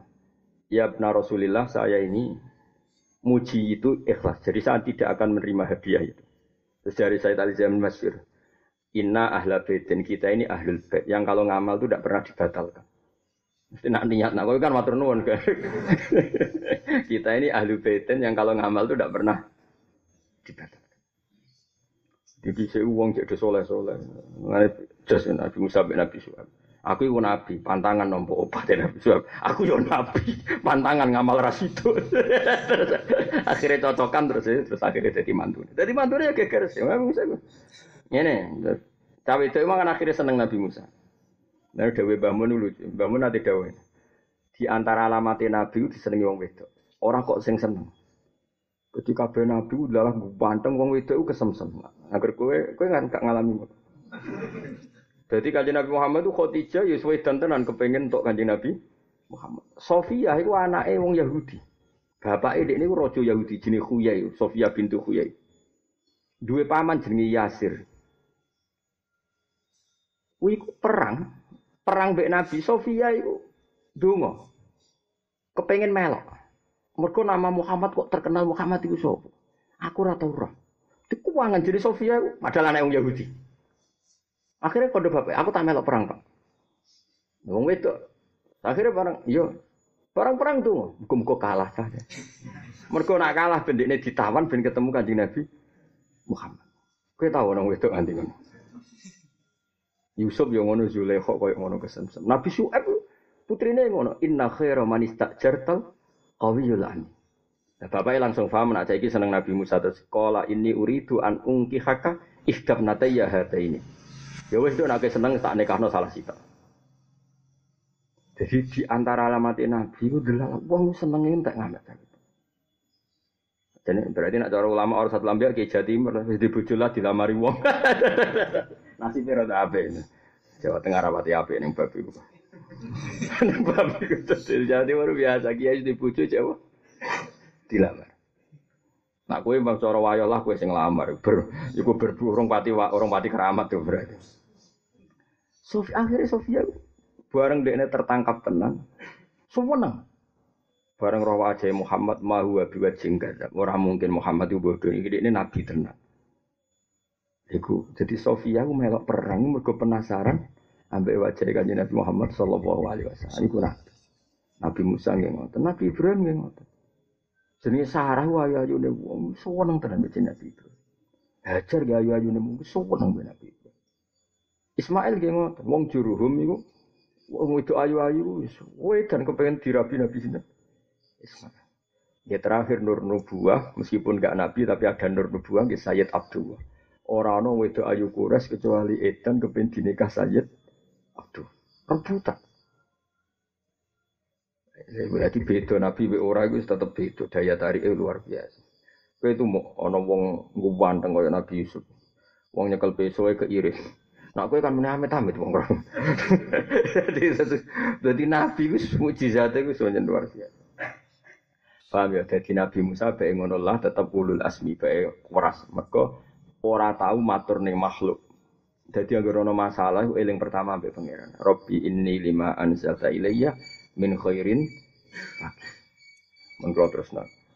Ya benar Rasulillah saya ini muji itu ikhlas. Jadi saya tidak akan menerima hadiah itu. Terus dari saya tadi zaman masyur. Inna ahla baitin kita ini ahlul bait yang kalau ngamal itu tidak pernah dibatalkan. Mesti nak niat, nak kan matur nuwun kita ini ahlu baitin yang kalau ngamal itu tidak pernah dibatalkan. Jadi saya uang jadi soleh soleh. Nabi Musa bin Nabi Suhaib. Aku itu nabi, pantangan nompo obat Nabi Suhaib. Aku yo nabi, pantangan ngamal rasidu. akhirnya cocokan terus terus akhirnya jadi mantu. Jadi mantunya geger sih. Ini, cawe itu emang kan akhirnya seneng Nabi Musa. Nah, Dawe Bamun lucu. Bamun nanti Dawe. Di antara alamatnya Nabi itu disenengi wong wedok. Orang kok sing seneng. Ketika kabeh Nabi adalah banteng wong wedok itu kesemsem. Agar kowe kowe nggak ngalami. Jadi kanjeng Nabi Muhammad itu Khadijah ya suwe tenan kepengen untuk kanjeng Nabi Muhammad. Sofia itu anaknya wong Yahudi. Bapak ini rojo Yahudi jenis Khuyai, Sofia bintu Khuyai. Dua paman jenis Yasir. Kuwi perang, perang mbek Nabi Sofia iku donga. Kepengen melok. Mergo nama Muhammad kok terkenal Muhammad iku sapa? Aku ora tau roh. Dikuwangan jadi Sofia padahal anak Yahudi. Akhirnya kode bapak, aku tak melok perang, Pak. Wong wedok. Akhirnya barang, iya. Barang perang tuh, muka-muka kalah saja. Mereka nak kalah, bendiknya ditawan, ben ketemu kanjeng Nabi Muhammad. Kau tahu orang wedok anti ngono. Yusuf yang ngono Zulaikha koyo ngono kesemsem. Nabi Syuaib putrine ngono inna khaira man istajartal qawiyul amin. Nah, bapaknya langsung paham nak saiki seneng Nabi Musa terus sekolah ini uridu an ungki haka ihdab nataya hata ini. Ya wes itu nak seneng tak nekahno salah sita. Jadi di antara alamat Nabi itu adalah wong seneng entek ngamet. Jadi berarti nak cara ulama orang satu lambiak ke Jatimur di bojolah dilamari wong. Nasibnya rada ape ini. Jawa Tengah rapati ape ini babi ku. babi ku jadi baru biasa kiai di bucu Jawa dilamar. Nak kue bang wayo lah kue sing lamar ber, iku berbu orang pati orang pati keramat tuh berarti. Sofi akhirnya Sofia bareng dekne tertangkap tenang, semua Bareng roh aja Muhammad mahu abiwat jingga. Orang mungkin Muhammad itu bodoh ini nabi tenang. Iku jadi Sofia aku melok perang mergo penasaran ambek wajah kanjeng Nabi Muhammad sallallahu alaihi wasallam. Iku nabi. Nabi Musa nggih ngoten, Nabi Ibrahim nggih ngoten. Jenenge Sarah wae ayune wong seneng tenan mbek Nabi Ibrahim. Hajar ge ayu ayune seneng mbek Nabi Ibrahim. Ismail nggih ngoten, wong juruhum iku wong itu ayu-ayu wedan kepengen dirabi Nabi sinten. Ismail. Ya terakhir nur nubuah meskipun gak nabi tapi ada nur nubuah ya Sayyid Abdullah. Orang ono wedok ayu kures kecuali edan kepen dinikah Sayyid Aduh, rebutan. Berarti beda Nabi be ora iku tetep beda daya tarik luar biasa. Kowe itu mau ana wong ngubanteng kaya Nabi Yusuf. Wong nyekel peso e keiris. Nah, kowe kan meneh amit-amit wong ora. Jadi satu dadi Nabi wis mukjizate wis luar biasa. Paham ya? Jadi Nabi Musa bae ngono lah tetep ulul asmi bae waras. Mergo ora tahu matur ning makhluk. Jadi agar ono masalah, eling pertama ambek pangeran. Robbi inni lima anzalta ilayya min khairin. Mengko terus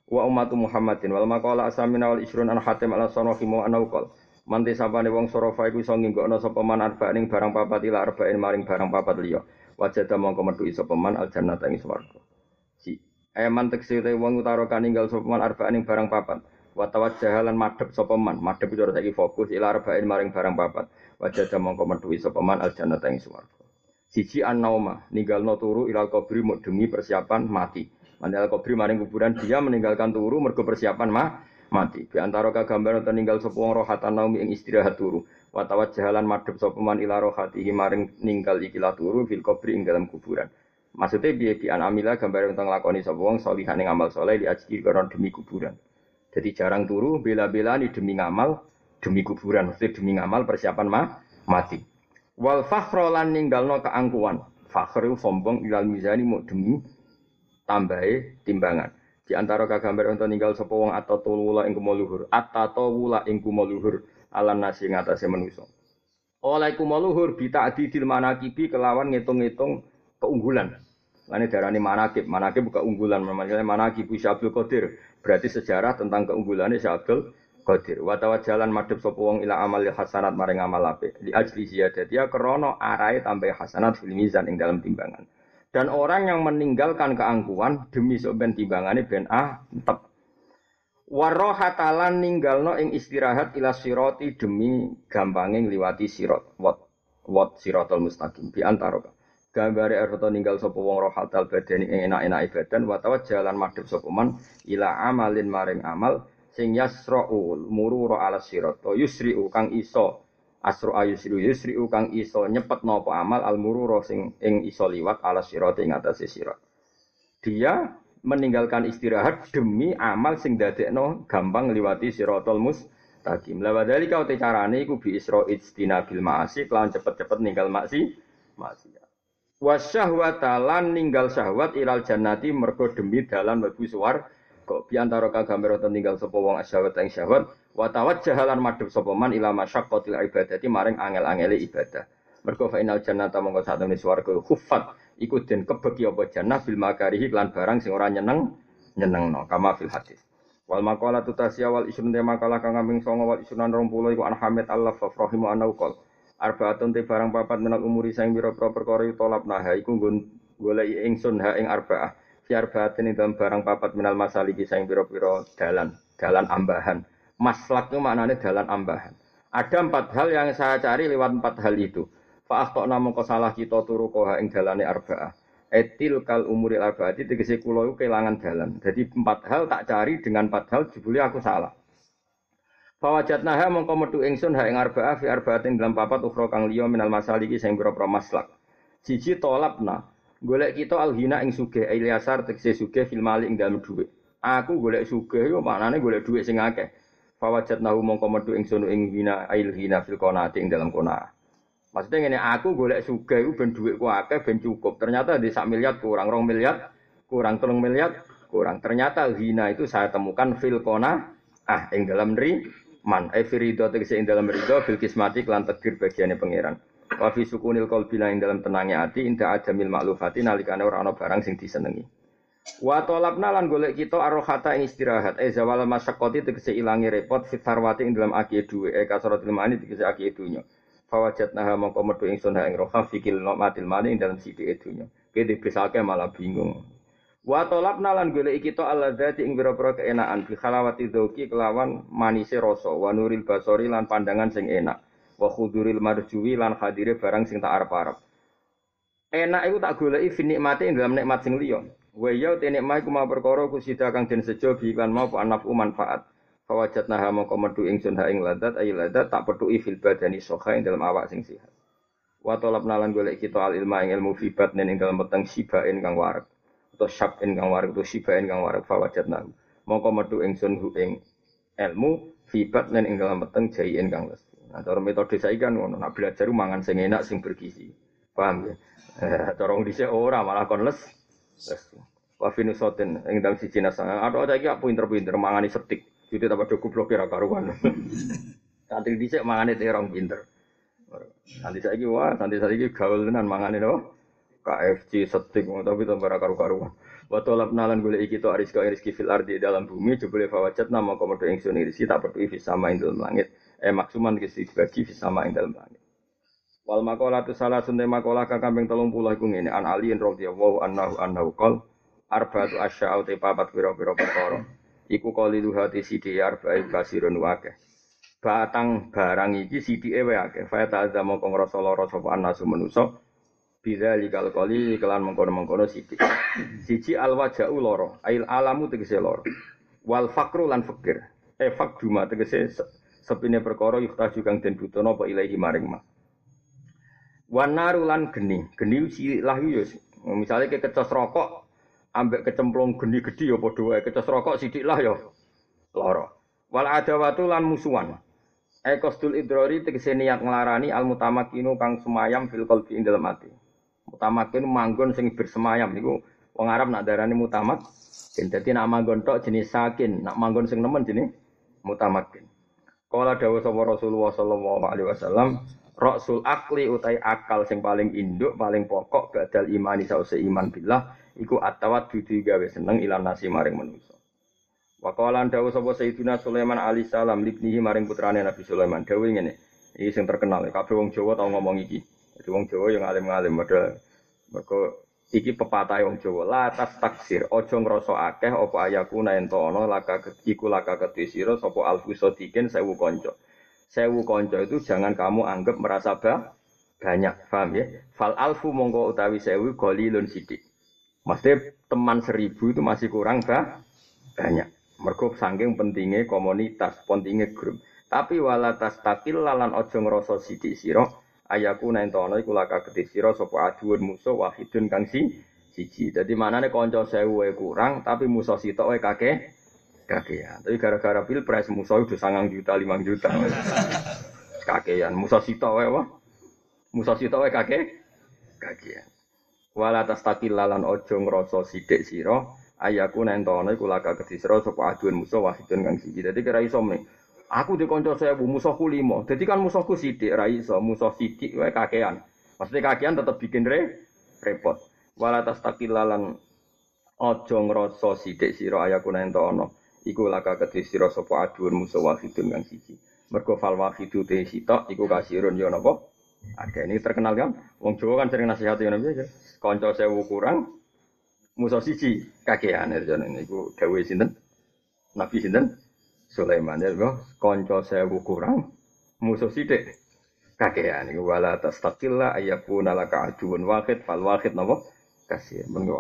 wa ummatu Muhammadin wal maqala asamina wal isrun an hatim ala sanahimu anaukal Manti sapane wong sorofa iku iso nginggokno sapa man arba'in barang papat ila arba'in maring barang papat liya. Wajada mongko metu sapa man al jannata ing swarga. Si eman tekse te wong utara kan ninggal sapa man arba'in barang papat. Wa tawajjaha lan madhep sapa man. Madhep itu saiki fokus ila arba'in maring barang papat. Wajada mongko metu sapa man al jannata ing swarga. Siji an-nauma, ninggalno turu ilal kubri demi persiapan mati. Mandal kubri maring kuburan dia meninggalkan turu mergo persiapan mah mati. Di antara kagambar atau ninggal sapa wong rohatan naumi ing istirahat turu. Watawat jalan madhep sapa man ila rohatihi ninggal ikilah turu fil kubri ing dalam kuburan. Maksudnya biaya bi amila gambar tentang lakoni sapa wong solihan ing amal soleh di ajki karena demi kuburan. Jadi jarang turu bela-bela ini demi ngamal demi kuburan, maksudnya demi ngamal persiapan mah mati. Wal fakhro lan ninggalno keangkuhan. Fakhru sombong ilal mizani mau demi tambahi timbangan. Di antara kagambar untuk ninggal sapa atau wula ing kumuluhur, atau wula ing kumuluhur alam nasi ngatasé manusa. Oleh bita adidil manakibi kelawan ngitung-ngitung keunggulan. Lane darani manakib, manakib bukan unggulan, namanya manakib Syabdul Qadir. Berarti sejarah tentang keunggulannya Syabdul Qadir. Watawa jalan madhep sapa wong ila amal hasanat maring amal apik. Li ajli ziyadatia krana arahe tambah hasanat fil mizan ing dalam timbangan. Dan orang yang meninggalkan keangkuhan demi sok ben timbangane ben ah tetep. Warohatalan ninggalno ing istirahat ila siroti demi gampange ngliwati sirot wat wat sirotol mustaqim bi antara gambare arto ninggal sapa wong rohatal badani ing enak-enak badan wa jalan madhep sapa man ila amalin maring amal sing yasra'u muru ala sirat yusri'u kang iso asro ayusri yusri kang iso nyepet nopo amal al mururo sing ing iso liwat ala sirat ing atas sirat. Dia meninggalkan istirahat demi amal sing dadekno gampang liwati siratal mustaqim. La wadali kau te carane iku bi isra istina bil ma'asi kelawan cepet-cepet ninggal maksi maksiat. Wasyahwata lan ninggal syahwat ilal jannati mergo demi dalan mlebu swarga. Kok biantara kagambar tinggal sapa wong asyawat ing syahwat wa tawajjahalan madhep sapa man ila masyaqqatil ibadati maring angel-angele ibadah. Mergo fa inal jannata mongko satemene swarga khuffat iku den kebeki apa jannah bil makarihi barang sing ora nyeneng nyenengno kama fil hadis. Wal maqala tutasya wal isun te makalah kang songo wal isunan 20 iku an Hamid Allah fa rahimu anau qol. Arbaatun te barang papat menal umuri sing pira-pira perkara tolap naha iku nggon goleki ingsun ha ing arbaah Fiar batin dalam barang papat minal masaliki saing piro-piro dalan, dalan ambahan. Maslak itu maknanya dalan ambahan. Ada empat hal yang saya cari lewat empat hal itu. Fa'ah kok namun salah kita turu koha ing dalane arba'ah. Etil kal umuril arba'ati tegesi kulo itu kehilangan dalan. Jadi empat hal tak cari dengan empat hal jebule aku salah. Fawajat naha mongko metu ingsun ha ing arba'ah fi arba'atin dalam papat ukhra kang liya minal masaliki sing pira-pira maslak. Siji tolapna golek kita alhina ing sugih Ilyasar tegese sugih fil mali ing dalem dhuwit. Aku golek sugih yo maknane golek dhuwit sing akeh. Fawajat nahu mongko metu ing sono ing hina ilhina fil qonati ing dalam kona. Maksudnya ngene aku golek sugih iku ben dhuwitku akeh ben cukup. Ternyata di sak miliar kurang rong miliar, kurang telung miliar, kurang. Ternyata hina itu saya temukan fil ah ing dalam ri man e firido tegese ing dalam rido bil kismati lan takdir bagiane pangeran. Wa fi sukunil qalbi ing dalam tenangnya ati inda adamil maklufati nalikane ora ana barang sing disenengi. Wa talabna lan golek kita arrohata ing istirahat. Eh zawal masyaqqati tegese ilangi repot fit sarwati ing dalam aki duwe e kasratil mani tegese aki dunya. Fawajatnaha mongko metu ingsun ha ing roha fikil matil mani ing dalam sithik dunya. Kene dibesake malah bingung. Wa talabna lan golek kita alladzati ing pira-pira keenaan bi khalawati dzauqi kelawan manise rasa wa nuril basori lan pandangan sing enak wa khuduril marjuwi lan hadire barang sing tak arep-arep. Enak iku tak goleki fi nikmate dalam nikmat sing liya. Wa ya te nikmat iku ma perkara ku sida kang den sejo bi lan mau anaf manfaat. Fawajat naha mongko metu ingsun ha ing ladat ayi ladat tak petuki fil badani soha ing dalam awak sing sehat. Wa talab nalan golek kita al ilma ing ilmu fi batnin ing dalam peteng sibain kang warak. Atau syabin kang warak atau sibain kang warak fawajat naha. Mongko metu ingsun hu ing ilmu fi batnin ing dalam peteng jayin kang les. Nah, cara metode saya kan ngono, nak belajar mangan sing enak sing bergizi. Paham ya? Eh, cara dhisik ora malah kon les. Les. Wa finusoten ing dalem siji nasang. Ada ada iki pinter-pinter mangani setik. Jadi tak padha goblok kira karuan. Santri dhisik mangane terong pinter. Nanti saya wah, nanti saya gaul tenan mangane no. KFC setik tapi tambah karu-karuan. Wa talabna lan golek iki to rizqa rizki fil ardi dalam bumi jebule fawajat nama komodo ingsun rizki tak perlu fis sama ing dalam langit. Eh maksuman kisi bagi sama ing dalam langit. Wal makola tu salah sunte makola ka kambing telung puluh iku ngene an Ali radhiyallahu anhu annahu qol arba'atu asya'u te papat pira-pira perkara. Iku qalilu hati sidi arba'i kasirun wakeh. Batang barang iki sidike wae akeh. Fa ta'adza mongko ngrasa lara sapa anasu manusa Bila likal koli kelan mengkono-mengkono sidik. Siji al wajau loro, ail alamu tegese loro. Wal fakru lan fakir. Eh fakduma tegese sepine perkara yuktaju kang den butono apa ilahi maring ma. Wan naru lan geni, geni silah yo. Misale ke kecos rokok ambek kecemplung geni gedhi ya padha wae kecos rokok sidik lah ya lara. Wal adawatu lan musuhan. Ekostul idrori tegese niat nglarani al mutamakinu kang semayam fil qalbi ing dalem ati. Manggon sing bersemayam niku wong Arab nak darani mutamak. Dadi nak manggon tok jenis sakin, nak manggon sing nemen jenis mutamakin. Kala dawuh sapa Rasulullah sallallahu alaihi wasallam, Rasul akli utai akal sing paling induk, paling pokok badal imani sause iman billah iku atawat dudu gawe seneng ilan nasi maring manusa. Wakalan dawuh sapa Sayyidina Sulaiman alaihi salam libnihi maring putrane Nabi Sulaiman dawuh ngene. Iki sing terkenal, kabeh wong Jawa tau ngomong iki. Jadi wong Jawa yang alim-alim padha mergo iki pepatah wong Jawa la tas taksir aja ngrasa akeh apa ayaku ento ana laka iku laka kedhi sira sapa alfu sadikin sewu kanca. Sewu kanca itu jangan kamu anggap merasa bah, banyak, paham ya? Fal alfu mongko utawi sewu golilun sidik. Maksudnya teman seribu itu masih kurang bah, banyak. Mergo saking pentingnya komunitas, pentingnya grup. Tapi wala tas takil lalan ojo ngrasa sidik sira ayaku nentono iku laka gede sira sapa aduun musuh wahidun kang si siji. Dadi manane kanca sewu kurang tapi musuh sitok wae kakek kakean. Tapi gara-gara pilpres musuh udah sangang juta, limang juta. kakean. Musuh sitok wae wah. Musuh sitok wae kakek kakean. Wala tas lalan ojo ngrasa sithik sira ayaku nentono iku laka gede sira sapa aduun musuh wahidun kang siji. Dadi kira iso nih. Aku di konco sewu, musuhku limo. Jadi kan musuhku sidik, raiso, musuh sidik, wae kakean. Maksudnya kakean tetap bikin re, repot. Walatas takilalan ojo ngrasa sidik siro ayaku nentono. Iku laka kedhi sira sapa aduun musuh wahidun kang siji. Mergo fal wahidu te sitok iku kasirun yo napa? Ada ini terkenal kan? Wong Jawa kan sering nasihat ngono piye? Kanca sewu kurang musuh siji kakean ini iku dawuh sinten? Nabi sinten? Sulaiman. Ya kok kanca sewu kurang musuh sithik kakean iku wala tastaqilla ayyakuna laka aduun wahid fal wahid napa? Kasih mengo